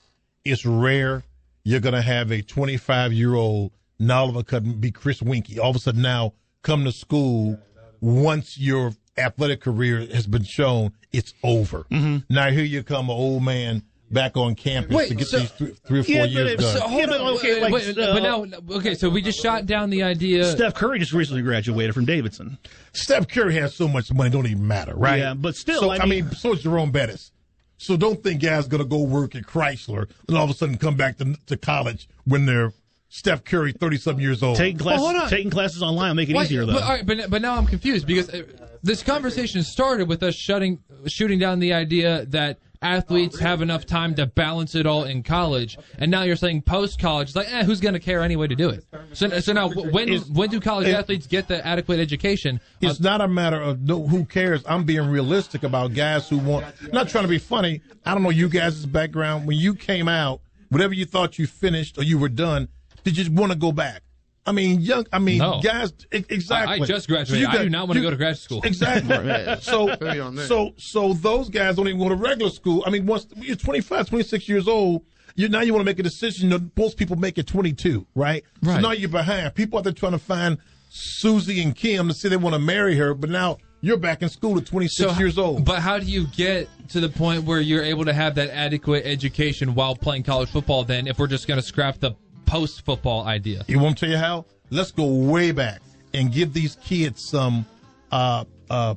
it's rare you're going to have a 25 year old now all of a sudden be Chris Winky. All of a sudden now come to school once your athletic career has been shown, it's over. Mm-hmm. Now here you come, an old man back on campus Wait, to get so- these three, three or four Yeah, years done. so- Hold Yeah, but okay, like, wait, uh, but now, okay, so we just shot down the idea. Steph Curry just recently graduated from Davidson. Steph Curry has so much money, it don't even matter, right? Yeah, but still, So, I I mean- mean, so is Jerome Bettis. So don't think guys going to go work at Chrysler and all of a sudden come back to, to college when they're Steph Curry, thirty something years old. Taking classes, hold on. taking classes online will make it Why- easier though. But, all right, but, but now I'm confused because uh, this conversation started with us shutting, shooting down the idea that athletes have enough time to balance it all in college. And now you're saying post college, it's like, eh, who's going to care anyway to do it? So, so now, when when do college it- athletes get the adequate education? It's not a matter of no, who cares. I'm being realistic about guys who want. Not trying to be funny. I don't know you guys' background. When you came out, whatever you thought you finished or you were done, did you want to go back? I mean, young. I mean, No. guys. Exactly. I- I just So graduated. you I do not want to go to graduate school. Exactly. So, Feel you on that. so, so those guys don't even go to regular school. I mean, once you're 25, 26 years old, you now you want to make a decision. You know, most people make it 22, right? Right. So now you're behind. People out there trying to find Susie and Kim to say they want to marry her, but now you're back in school at 26 years old. But how do you get to the point where you're able to have that adequate education while playing college football? Then, if we're just going to scrap the post football idea, You want to tell you how? Let's go way back and give these kids some uh, uh,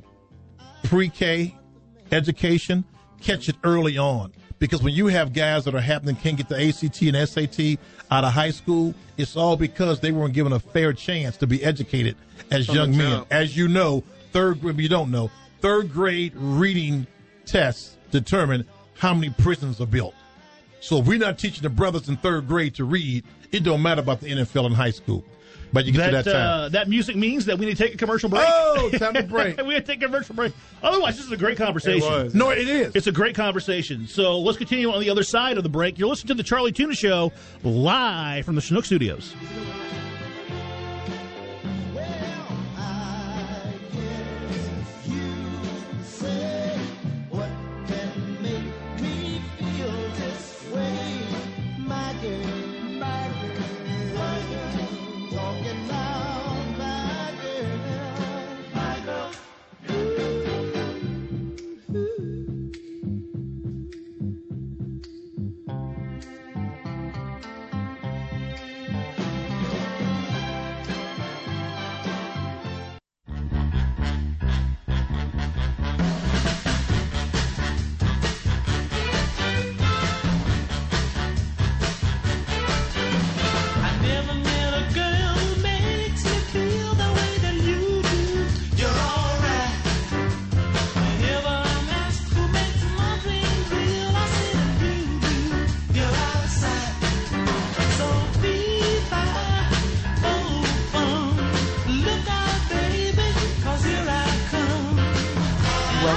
pre-K education. Catch it early on because when you have guys that are happening can't get the ACT and SAT out of high school, it's all because they weren't given a fair chance to be educated as From young men. As you know, third grade, you don't know, third grade reading tests determine how many prisons are built. So if we're not teaching the brothers in third grade to read, it don't matter about the NFL in high school. But you get that to that time. Uh, that music means that we need to take a commercial break. Oh, time to break. we have to take a commercial break. Otherwise, this is a great conversation. It was. No, it is. It's a great conversation. So let's continue on the other side of the break. You're listening to the Charlie Tuna Show live from the Chinook Studios.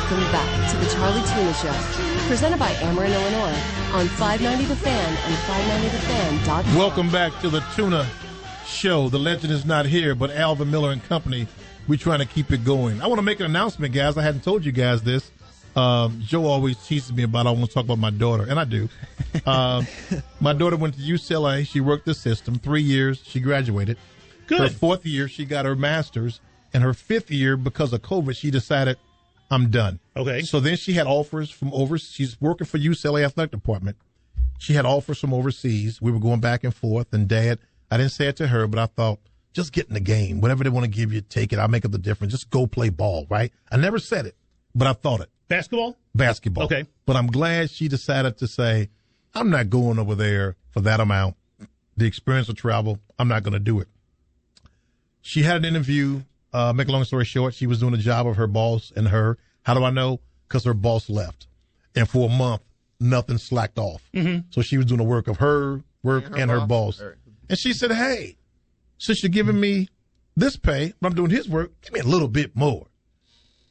Welcome back to the Charlie Tuna Show, presented by Ameren, Illinois, on 590 The Fan and 590thefan.com. Welcome back to the Tuna Show. The legend is not here, but Alvin Miller and Company. We're trying to keep it going. I want to make an announcement, guys. I hadn't told you guys this. Um, Joe always teases me about I want to talk about my daughter, and I do. Um, my daughter went to UCLA. She worked the system three years. She graduated. Good. Her fourth year, she got her master's, and her fifth year, because of COVID, she decided I'm done. Okay. So then she had offers from overseas. She's working for UCLA athletic department. She had offers from overseas. We were going back and forth. And dad, I didn't say it to her, but I thought, just get in the game. Whatever they want to give you, take it. I'll make up the difference. Just go play ball, right? I never said it, but I thought it. Basketball? Basketball. Okay. But I'm glad she decided to say, I'm not going over there for that amount. The experience of travel, I'm not going to do it. She had an interview. Uh, make a long story short, she was doing the job of her boss and her. How do I know? Because her boss left. And for a month, nothing slacked off. Mhm. So she was doing the work of her work and her, boss. And she said, Hey, since you're giving me this pay, but I'm doing his work, give me a little bit more.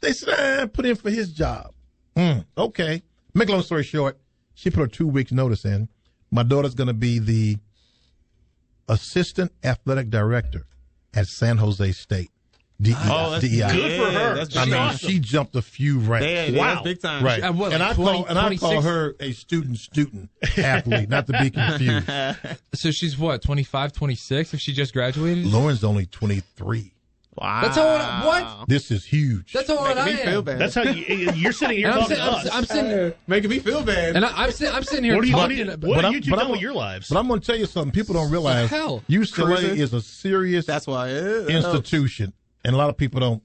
They said, ah, put in for his job. Mm, okay. Make a long story short, she put her two weeks notice in. My daughter's going to be the assistant athletic director at San Jose State. DEI. Oh, that's DEI. good for her. That's I mean, awesome. she jumped a few ranks. Yeah, yeah, that's big time. Right. At what, and like I 20, call and I call her a student student athlete, not to be confused. so she's what 25, 26 if she just graduated. Lauren's only twenty three. Wow. That's how old. What? This is huge. That's how old I Making me feel bad. That's how you, you're sitting here And I'm, talking sitting, to I'm, us. I'm sitting, making me feel bad. and I, I'm sitting. I'm sitting here What are you- what talking. are you- about- what are you two but I'm- with your lives? But I'm going to tell you something. People don't realize hell? UCLA Cruising? is a serious That's why. Yeah, that institution, and a lot of people don't.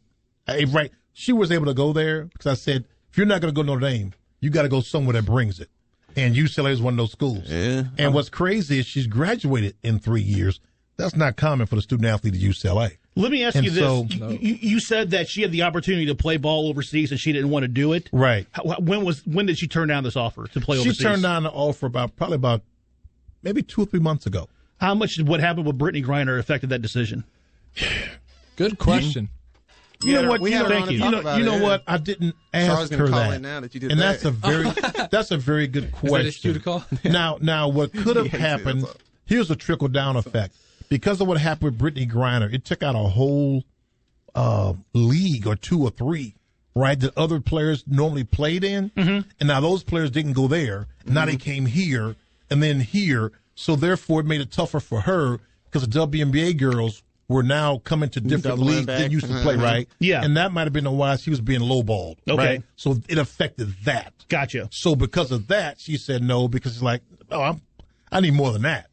Hey, right? She was able to go there because I said, if you're not going to go to Notre Dame, you got to go somewhere that brings it. And UCLA is one of those schools. Yeah. And what's crazy is she's graduated in three years. That's not common for the student athlete at UCLA. Let me ask And you this: so- you, you, you said that she had the opportunity to play ball overseas, and she didn't want to do it. Right. How, when was when did she turn down this offer to play She overseas? She turned down the offer about probably about maybe two or three months ago. How much did what happened with Brittney Griner affected that decision? Good question. You know what? we You know, thank you. You know, you know yeah. what? I didn't ask gonna her call that. in now that you did and that. that's a very that's a very good question. his cue to call? now, now, what could have Yeah, happened? that's. Here's a trickle down effect because of what happened with Brittney Griner. It took out a whole uh, league or two or three, right? That other players normally played in, Mm-hmm. and now those players didn't go there. Now they came here and then here, so therefore it made it tougher for her because the WNBA girls were now coming to different Doubling leagues they used to play, Mhm. right? Yeah. and that might have been why she was being lowballed, Okay. right? So it affected that. Gotcha. So because of that, she said no because it's like, oh, I'm, I need more than that.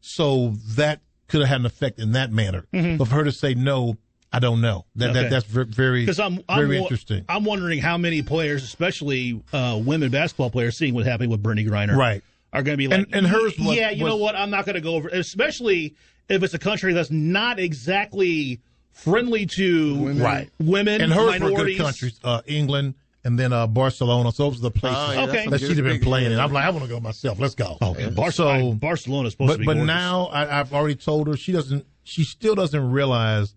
So that could have had an effect in that manner. But for her to say no, I don't know. That, Mm-hmm. Okay. that that's very Because I'm, I'm very wa- interesting. I'm wondering how many players, especially uh, women basketball players, seeing what happened with Brittney Griner, Right. are going to be like, And- and hers was- yeah, you know what? I'm not going to go over, especially if it's a country that's not exactly friendly to Right. women, and hers were minorities. good countries, uh, England and then uh, Barcelona. So those are the places Oh, yeah, Okay. that she'd have been playing in. I'm like, I want to go myself. Let's go. Okay, Bar- So- Barcelona's supposed to but be but gorgeous. now I, I've already told her she doesn't. She still doesn't realize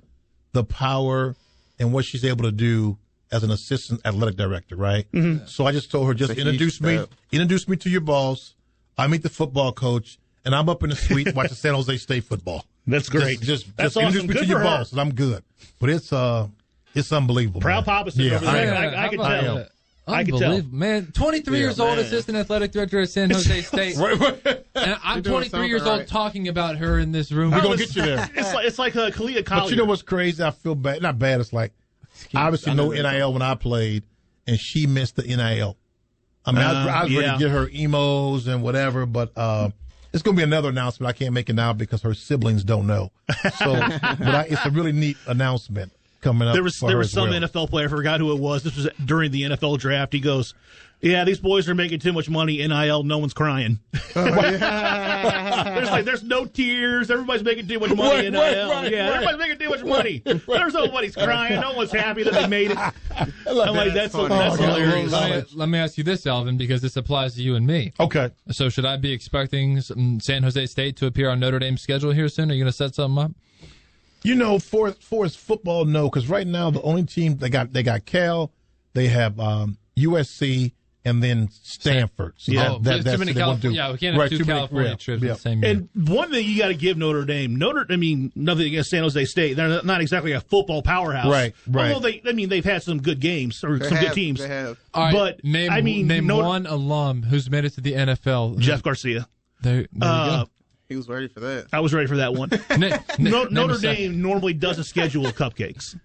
the power and what she's able to do as an assistant athletic director. Right. Mm-hmm. So I just told her just It's introduce me, introduce me to your boss. I meet the football coach, and I'm up in the suite watching San Jose State football. That's great. Just, just, That's just introduce awesome. me Good to for your her. boss, and I'm good. But it's uh, it's unbelievable. Proud man. Papa Yeah, over there. I am. I- I can How about tell. that? I can tell. Man, 23 Yeah, years old, assistant athletic director at San Jose State. And I'm 23 years something old right. talking about her in this room. We're Oh, gonna get you there. It's like it's like a Kalia Collier. But you know what's crazy? I feel bad. Not bad. It's like obviously no NIL when I played, and she missed the NIL. I mean, I, was- Uh, I was ready yeah. to get her emos and whatever, but uh, it's going to be another announcement. I can't make it now because her siblings don't know. So, but I, it's a really neat announcement coming up. There was for there her was some well. NFL player. I forgot who it was. This was during the NFL draft. He goes, "Yeah, these boys are making too much money. NIL, no one's crying. there's like there's no tears. Everybody's making too much money. Right, NIL. right, right, yeah, right. everybody's making too much money. There's nobody's crying. No one's happy that they made it. I'm like that's funny. that's Oh, hilarious. Let me, let me ask you this, Alvin, because this applies to you and me. Okay. So, should I be expecting San Jose State to appear on Notre Dame's schedule here soon? Are you going to set something up? You know, for for his football, no, because right now the only team they got they got Cal, they have um, USC, and then Stanford. So Yeah. that, Oh, that, too that's many what they want to Calif- do. yeah, we can't have Right, two too many- California yeah, trips yeah. the same year. And one thing you got to give Notre Dame, Notre, I mean, nothing against San Jose State. They're not exactly a football powerhouse, Right, right. Although they, I mean, they've had some good games or They some have, good teams. They have. All right, but name, I mean, name Notre- one alum who's made it to the NFL. Jeff Garcia. There, there Uh, He was ready for that. I was ready for that one. Na- na- Notre. Dame normally doesn't schedule cupcakes.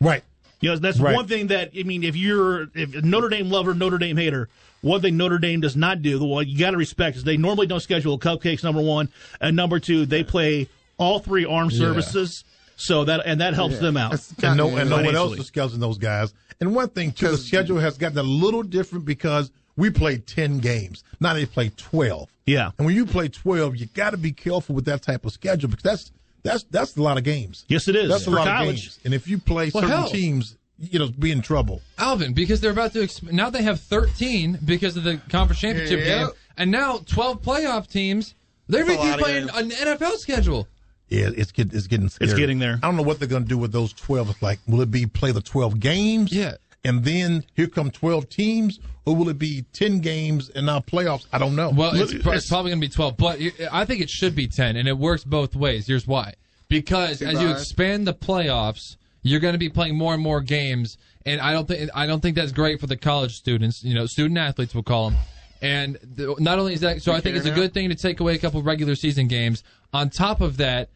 Right. You know, that's Right. one thing that I mean. If you're if a Notre Dame lover, Notre Dame hater, one thing Notre Dame does not do, the one you got to respect, is they normally don't schedule cupcakes. Number one, and number two, they play all three armed services, so that and that helps them out. And no, and no one else financially. is scheduling those guys. And one thing too, the 'Cause- schedule has gotten a little different because we played ten games. Now they play twelve. Yeah. And when you play twelve, you got to be careful with that type of schedule because that's that's that's a lot of games. Yes, it is That's a for lot college. of games. And if you play Well, certain hell. teams, you know, be in trouble. Alvin, because they're about to exp- now they have 13 because of the conference championship Yep. game, and now 12 playoff teams. They're That's going to of play an. NFL schedule. Yeah, it's get, it's getting scary. getting there. I don't know what they're going to do with those twelve. Like, will it be play the twelve games? Yeah. And then here come twelve teams, or will it be ten games and now playoffs? I don't know. Well, it's, it's- it's probably going to be 12, but I think it should be 10, and it works both ways. Here's why. Because as you expand the playoffs, you're going to be playing more and more games, and I don't think I don't think that's great for the college students. You know, student athletes we'll call them. And th- not only is that, so I think it's a good thing to take away a couple regular season games. On top of that,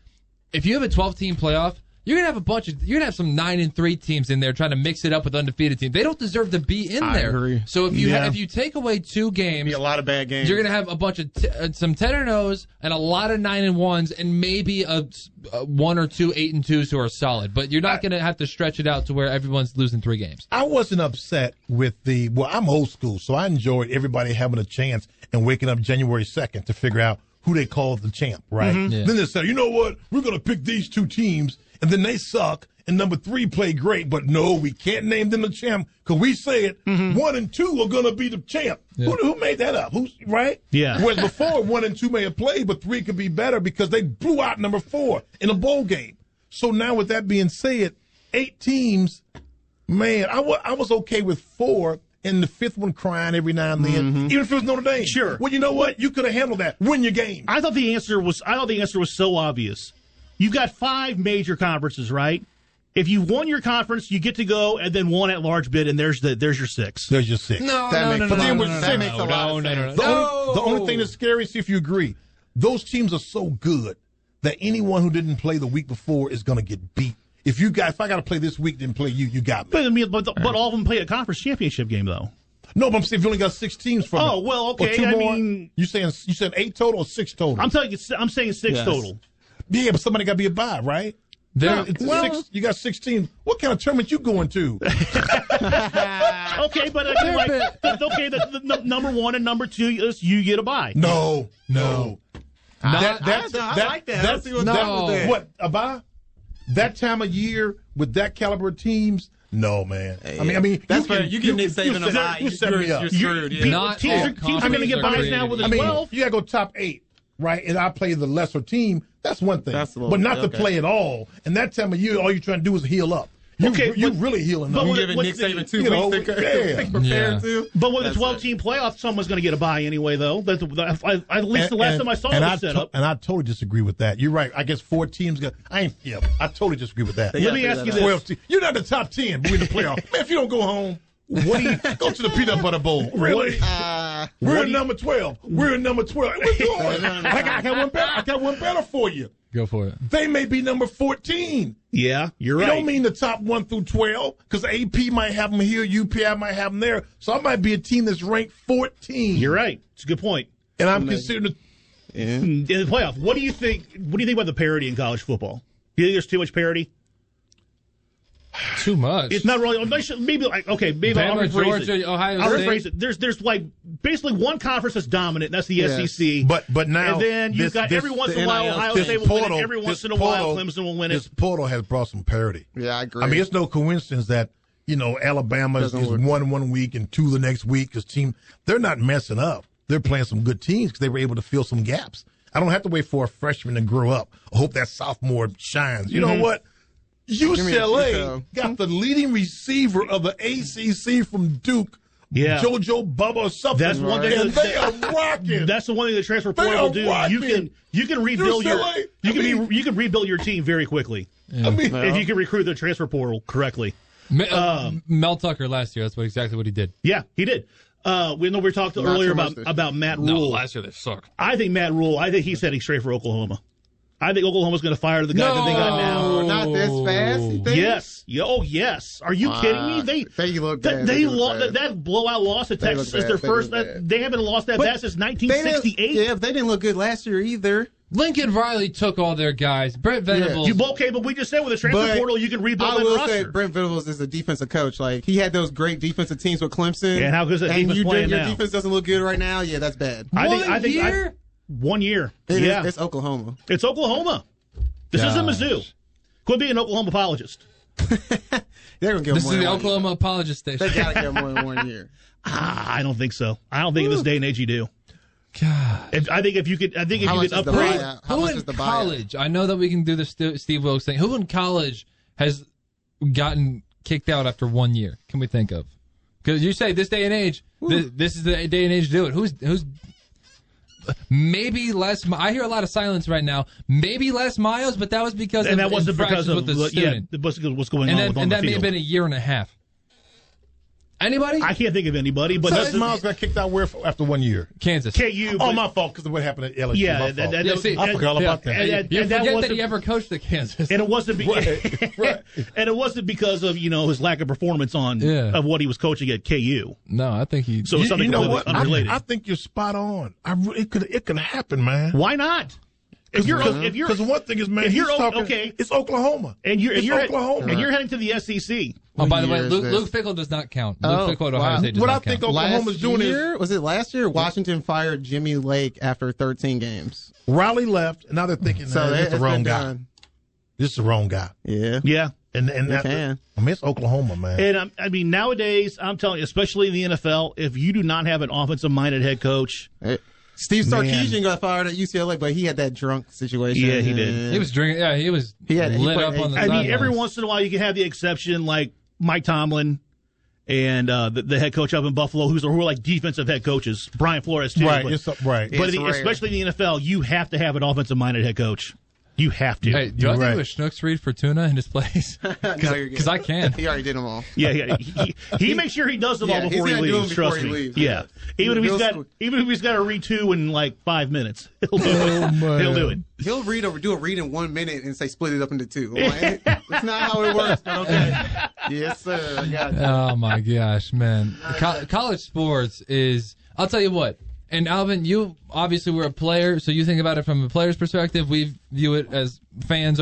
if you have a 12 team playoff, you're gonna have a bunch of you're gonna have some nine and three teams in there trying to mix it up with undefeated teams. They don't deserve to be in I there. agree. So if you Yeah. ha- if you take away two games, Be a lot of bad games. you're gonna have a bunch of t- uh, some ten and O's and a lot of nine and ones and maybe a, a one or two eight and twos who are solid. But you're not gonna have to stretch it out to where everyone's losing three games. I wasn't upset with the. Well, I'm old school, so I enjoyed everybody having a chance and waking up January second to figure out who they call the champ, right? Mhm. Yeah. Then they say, you know what? We're going to pick these two teams, and then they suck, and number three play great, but no, we can't name them the champ because we said one and two are going to be the champ. Who, who made that up? Who's right? Yeah. Whereas before, one and two may have played, but three could be better because they blew out number four in a bowl game. So now, with that being said, eight teams, man, I wa- I was okay with four. And the fifth one crying every now and then, mm-hmm. even if it was Notre Dame. Sure. Well, you know what? You could have handled that. Win your game. I thought the answer was I thought the answer was so obvious. You've got five major conferences, right? If you won your conference, you get to go and then one at large bid, and there's the there's your six. There's your six. No, That no, makes- no, but no, then no, with no, six- no, makes a no, lot no, of no, no, The, no. only, the only thing that's scary, is if you agree, those teams are so good that anyone who didn't play the week before is going to get beat. If you got, if I got to play this week, then play you. You got me. But I mean, but, but all of them play a conference championship game though. No, but I'm saying if you only got six teams from Oh, it, well, or okay, two I more, mean- you saying you said eight total or six total? I'm telling you, I'm saying six Yes. total. Yeah, but somebody got to be a buy, right? There- it's well- six, you got six teams. What kind of tournament you going to? okay, but uh, like, but okay, the, the, num- number one and number two is you get a buy. No, no. I- that's, I- I that- like that. I That's, see what's that- up with that. What a buy? That time of year with that caliber of teams? No, man. I mean, I mean, That's you fair. You give Nick Saban a bye, You set you're- up. you're screwed, yeah. Not teams all are- teams are gonna get buys now with a I mean, 12. you got to go top eight, right? And I play the lesser team. That's one thing. That's but not to play at all. And that time of year, all you're trying to do is heal up. You, Okay, you but- really healing but up. what- giving Nick Saban two you know, weeks to yeah. to prepare Yeah. to. But with a 12 team playoff, someone's going to get a buy anyway, though. That's, that, I, at least the last time I saw and it I set to- up. And I totally disagree with that. You're right. I guess four teams got. I ain't. Yeah, I totally disagree with that. Let gotta me ask you this. Twelve. Te- you're not the top ten, but we're in the playoff. Man, if you don't go home, what do you go to the peanut butter bowl? Really? Uh, We're in number twelve. We're in number twelve. We're doing. I, got, I got one better. I got one better for you. Go for it. They may be number fourteen. Yeah, you're It right. don't mean the top one through twelve because AP might have them here, UPI might have them there. So I might be a team that's ranked fourteen. You're right. It's a good point. and I'm considered. In the playoff, what do you think? What do you think about the parity in college football? Do you think there's too much parity? Too much. It's not really. I should- Maybe like okay, maybe I'll Bama, rephrase Georgia, it. Ohio I'll State. rephrase it. There's there's like basically one conference that's dominant, and that's the Yes. SEC. But but now and then you've this- got this- every once in a while NIL Ohio State will win it. Every once in a while Clemson will win it. This portal has brought some parity. yeah, I agree. I mean, it's no coincidence that you know Alabama is, Doesn't is work. one one week and two the next week. Because team, they're not messing up. They're playing some good teams because they were able to fill some gaps. I don't have to wait for a freshman to grow up. I hope that sophomore shines. You Mm-hmm. know what? Me a UCLA got the leading receiver of the ACC from Duke. Yeah. JoJo Bubba or something. That's one thing And that- they are rocking. That's the one thing the transfer portal will are do. You can you can rebuild your you I can mean- be you can rebuild your team very quickly I mean, if you can recruit the transfer portal correctly. Me- uh, Um, Mel Tucker last year. That's what exactly what he did. Yeah, he did. Uh, we know we talked Not earlier about about Matt No, Rhule. last year they sucked. I think Matt Rhule. I think he's heading straight for Oklahoma. I think Oklahoma's going to fire the guy that they got now. Oh, not this fast. Yes. Yeah, Oh, yes. Are you Wow. kidding me? They They look that, bad. they, They look lo- bad. that, that blowout loss to They Texas is their. They first. That, they haven't lost that But bat since They 1968. Yeah, they didn't look good last year either. Lincoln Riley took all their guys. Brent Venables. You okay, but we just said with a transfer But portal you can rebuild I that will roster. say Brent Venables is a defensive coach. Like he had those great defensive teams with Clemson. Yeah, and how good's that and defense you playing your now? defense doesn't look good right now. Yeah, that's bad. I think. One I think. I- year? One year. It is- yeah, it's Oklahoma. it's Oklahoma. This isn't Gosh. Mizzou. Quit being an Oklahoma apologist. They're gonna give This is the than one Oklahoma apologist year. station. They gotta give him more than one year. Ah, I don't think so. I don't think in this day and age you do. God. I think if you could, I think if How you could is the upgrade. buyout? Who much in is the buyout? college? I know that we can do the St- Steve Wilks thing. Who in college has gotten kicked out after one year? Can we think of? Because you say this day and age, this, this is the day and age to do it. Who's who's maybe less. I hear a lot of silence right now. Maybe Les Miles, but that was because and of that wasn't because of the yeah, student. it was- what's going and on on and the that may have been a year and a half. Anybody? I can't think of anybody, but so that's Miles got kicked out where after one year? Kansas. KU. Oh, my fault because of what happened at LSU. Yeah, my that- fault. that- Yeah, see, I forgot all yeah, about that. and- and- you and that forget that, wasn't- he ever coached at Kansas. and it wasn't be- right. and it wasn't because of you know his lack of performance on Yeah. of what he was coaching at KU. no, I think he. So You- something you know completely what? unrelated. I, I think you're spot on. I it could it could happen, man. Why not? If you're if you're because one thing is man, if you're he's talking, okay, it's Oklahoma, and you're It's you're Oklahoma, and you're heading to the SEC. Oh, by the way, Luke. Luke Fickell does not count. Luke Oh, Fickell at wow. State does What I not think count. Oklahoma's Last doing is- was it last year? Washington fired Jimmy Lake after 13 games. Riley left, and now they're thinking, So so they- this is the wrong guy. done. This is the wrong guy. Yeah. Yeah. And and that, can. I mean, it's Oklahoma, man. And um, I mean, nowadays, I'm telling you, especially in the NFL, if you do not have an offensive minded head coach, Steve Man. Sarkisian got fired at UCLA, but he had that drunk situation. Yeah, he did. He was drinking. Yeah, he was He had- he lit played up on the I mean, every once in a while, you can have the exception, like Mike Tomlin and uh, the, the head coach up in Buffalo, who's who are like defensive head coaches, Brian Flores too. Right, but, it's a- right. But It's in- especially in the NFL, you have to have an offensive minded head coach. You have to. Hey, do I You're think right. it was Schnucks read for tuna in his place? No. Because I can. He already did them all. Yeah, yeah. He, he, he makes sure he does them Yeah, all he's before he gonna do them leaves. before Trust he me. leaves, Yeah. yeah. Even if he's Bill's got, cool. even if he's got to read two in like five minutes, he'll do it. Oh. He'll do it. He'll read or do a read in one minute and say split it up into two. I'm like, That's not how it works, but okay. yes, sir. I got you. oh my gosh, man! Co- college sports is. I'll tell you what. And Alvin, you obviously were a player, so you think about it from a player's perspective. We view it as fans.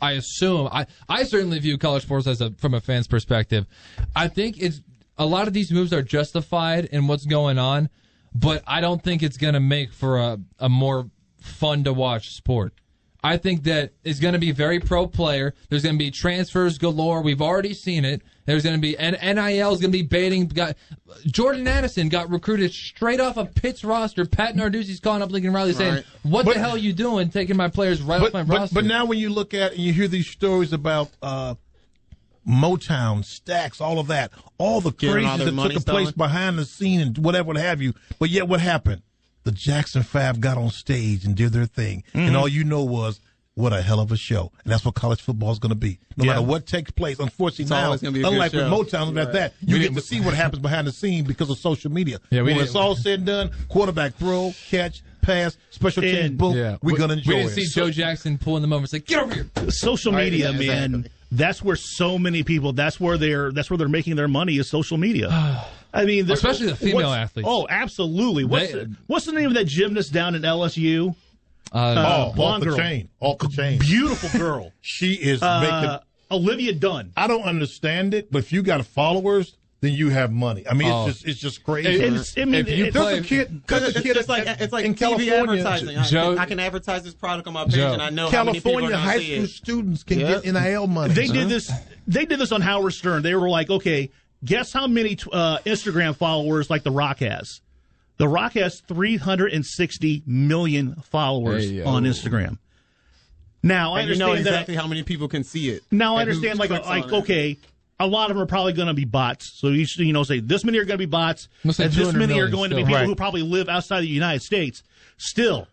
I assume. I I certainly view college sports as a from a fan's perspective. I think it's a lot of these moves are justified in what's going on, but I don't think it's going to make for a a more fun to watch sport. I think that it's going to be very pro player. There's going to be transfers galore. We've already seen it. There's going to be and NIL is going to be baiting. Got Jordan Addison got recruited straight off of Pitt's roster. Pat Narduzzi's calling up Lincoln Riley saying, Right. "What But- the hell are you doing, taking my players right but, off my but, roster?" but now when you look at and you hear these stories about uh, Motown, Stax, all of that, all the Getting crazy all that money took place behind the scene and whatever what have you. But yet what happened? The Jackson Five got on stage and did their thing. Mm-hmm. And all you know was, what a hell of a show. And that's what college football is going to be. No Yeah. matter what takes place, unfortunately It's now, always gonna be a good unlike with. Motown and Right. that, you We get to see what happens behind the scene because of social media. Yeah, we when didn't- it's all said and done, quarterback throw, catch, pass, special teams, And- boom, yeah, we're We- going to enjoy it. We didn't it. see Joe Jackson pulling them over. It's like, get over here. social media, yeah, man. exactly. That's where so many people. That's where they're. That's where they're making their money is social media. I mean, Especially the female athletes. Oh, absolutely. What's They- the, what's the name of that gymnast down in LSU? Uh, Oh, off blonde the girl. chain, off the chain. Beautiful girl. She is uh, making. Olivia Dunne. I don't understand it, but if you got followers, then you have money. I mean, Oh. it's just it's just crazy. And it's- I mean, If you it- there's play- a kid. Because There's a kid it's like it's like in TV California. advertising. I, Joe- can, I can advertise this product on my page, Joe- and I know how many California high school students can Yep. get NIL money. They did this. They did this on Howard Stern. They were like, okay, guess how many uh, Instagram followers like The Rock has? The Rock has 360 million followers Hey, on Instagram. Now I And you understand know exactly that. how many people can see it. Now I understand, like, like on it. okay, a lot of them are probably going to be bots. So you should, you know, say this many are going to be bots, and this 200 many are million going to be people Right. who probably live outside the United States. Still,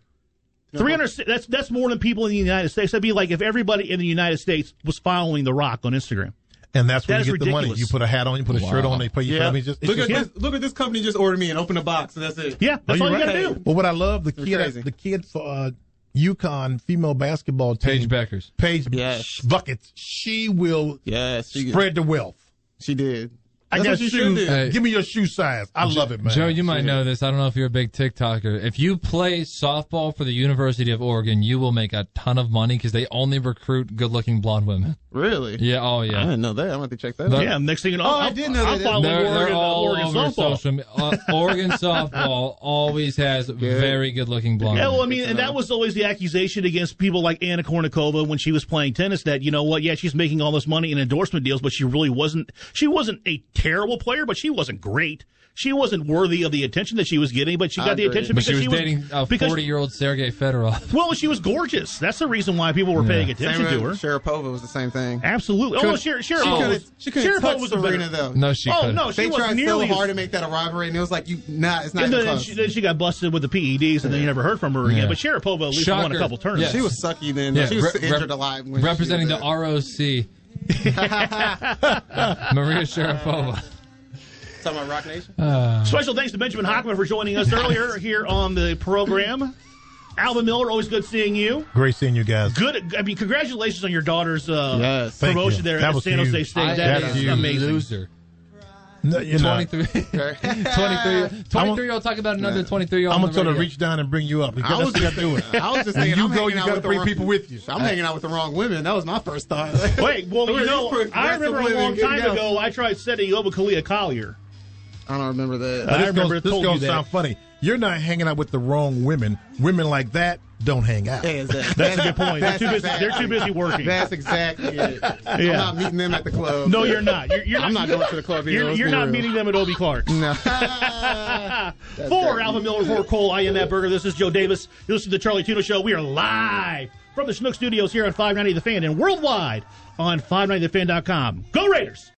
three hundred. That's that's more than people in the United States. That'd be like if everybody in the United States was following The Rock on Instagram. And that's where That you is get the money. You put a hat on, you put a shirt on, they pay you. Yeah. I just, it's look just, at this. Look at this company just ordered me and opened a box, and that's it. Yeah, that's Oh, all you you're got to do. Well, what I love the It's kid, crazy. the kid for uh, UConn female basketball team, Paige Bueckers. Paige Yes. buckets. She will Yes, she, spread the wealth. she did. I That's got what you should shoes. do. Hey. Give me your shoe size. I love it, man. Joe, you might know this. I don't know if you're a big TikToker. If you play softball for the University of Oregon, you will make a ton of money because they only recruit good-looking blonde women. Really? Yeah. Oh, yeah. I didn't know that. I'm going to check that. The- out. Yeah, next thing you know, Oh, I'll, I did know I'll that. follow They're, Oregon, they're all Oregon over softball. social. Uh, Oregon softball always has very good-looking blonde. Yeah, well, I mean, and that was always the accusation against people like Anna Kournikova when she was playing tennis. That you know what? Yeah, she's making all this money in endorsement deals, but she really wasn't. She wasn't a terrible player, but she wasn't great. She wasn't worthy of the attention that she was getting, but she got the attention because she was dating uh, a 40-year-old Sergei Fedorov. Well, she was gorgeous. That's the reason why people were paying attention Same to her. Sharapova was the same thing. Absolutely. Could- oh, Sher- she oh. Sharapova couldn't- was, she couldn't Sharapova touch was Serena, better- though. No, she Oh couldn't. no, she They wasn't tried so nearly as- hard to make that a rivalry, and it was like, you, nah, it's not And even then close. she, then she got busted with the PEDs, and then you never heard from her again. Yeah. But Sharapova at least won a couple tournaments. She was sucky then. Yeah, she was rep- injured rep- a lot. Representing the ROC. Maria Sharapova. Talking about Rock Nation? Uh, Special thanks to Benjamin Hochman for joining us earlier here on the program. Alvin Miller, always good seeing you. Great seeing you guys. Good. I mean, congratulations on your daughter's uh, Yes. Promotion there That at San huge. Jose State. I that am is a amazing. loser. No, you're not. 23, 23, 23 year old talking about another 23 year old. I'm gonna try to reach down and bring you up. Because I was, that's what you gotta. I was just When thinking, you I'm go, hanging you gotta bring wrong- people with you. I'm hanging out with the wrong women. That was my first thought. Wait, well, you know, I remember a long time ago I tried setting you up with Kalia Collier. I don't remember that. Now, I this remember goes, this told you goes that. sound funny. You're not hanging out with the wrong women. Women like that don't hang out. Yeah, exactly. That's a good point. They're That's too busy. exactly- They're too busy working. That's exactly it. I'm not meeting them at the club. No, you're not. You're, you're I'm not going to the club either. You're, you're not real. meeting them at Obie Clark's. No. For Alvin Miller, for Cole, I am Matt Berger. This is Joe Davis. You listen to the Charlie Tuna Show. We are live from the Schnucks Studios here on 590 The Fan and worldwide on 590thefan.com. Go Raiders!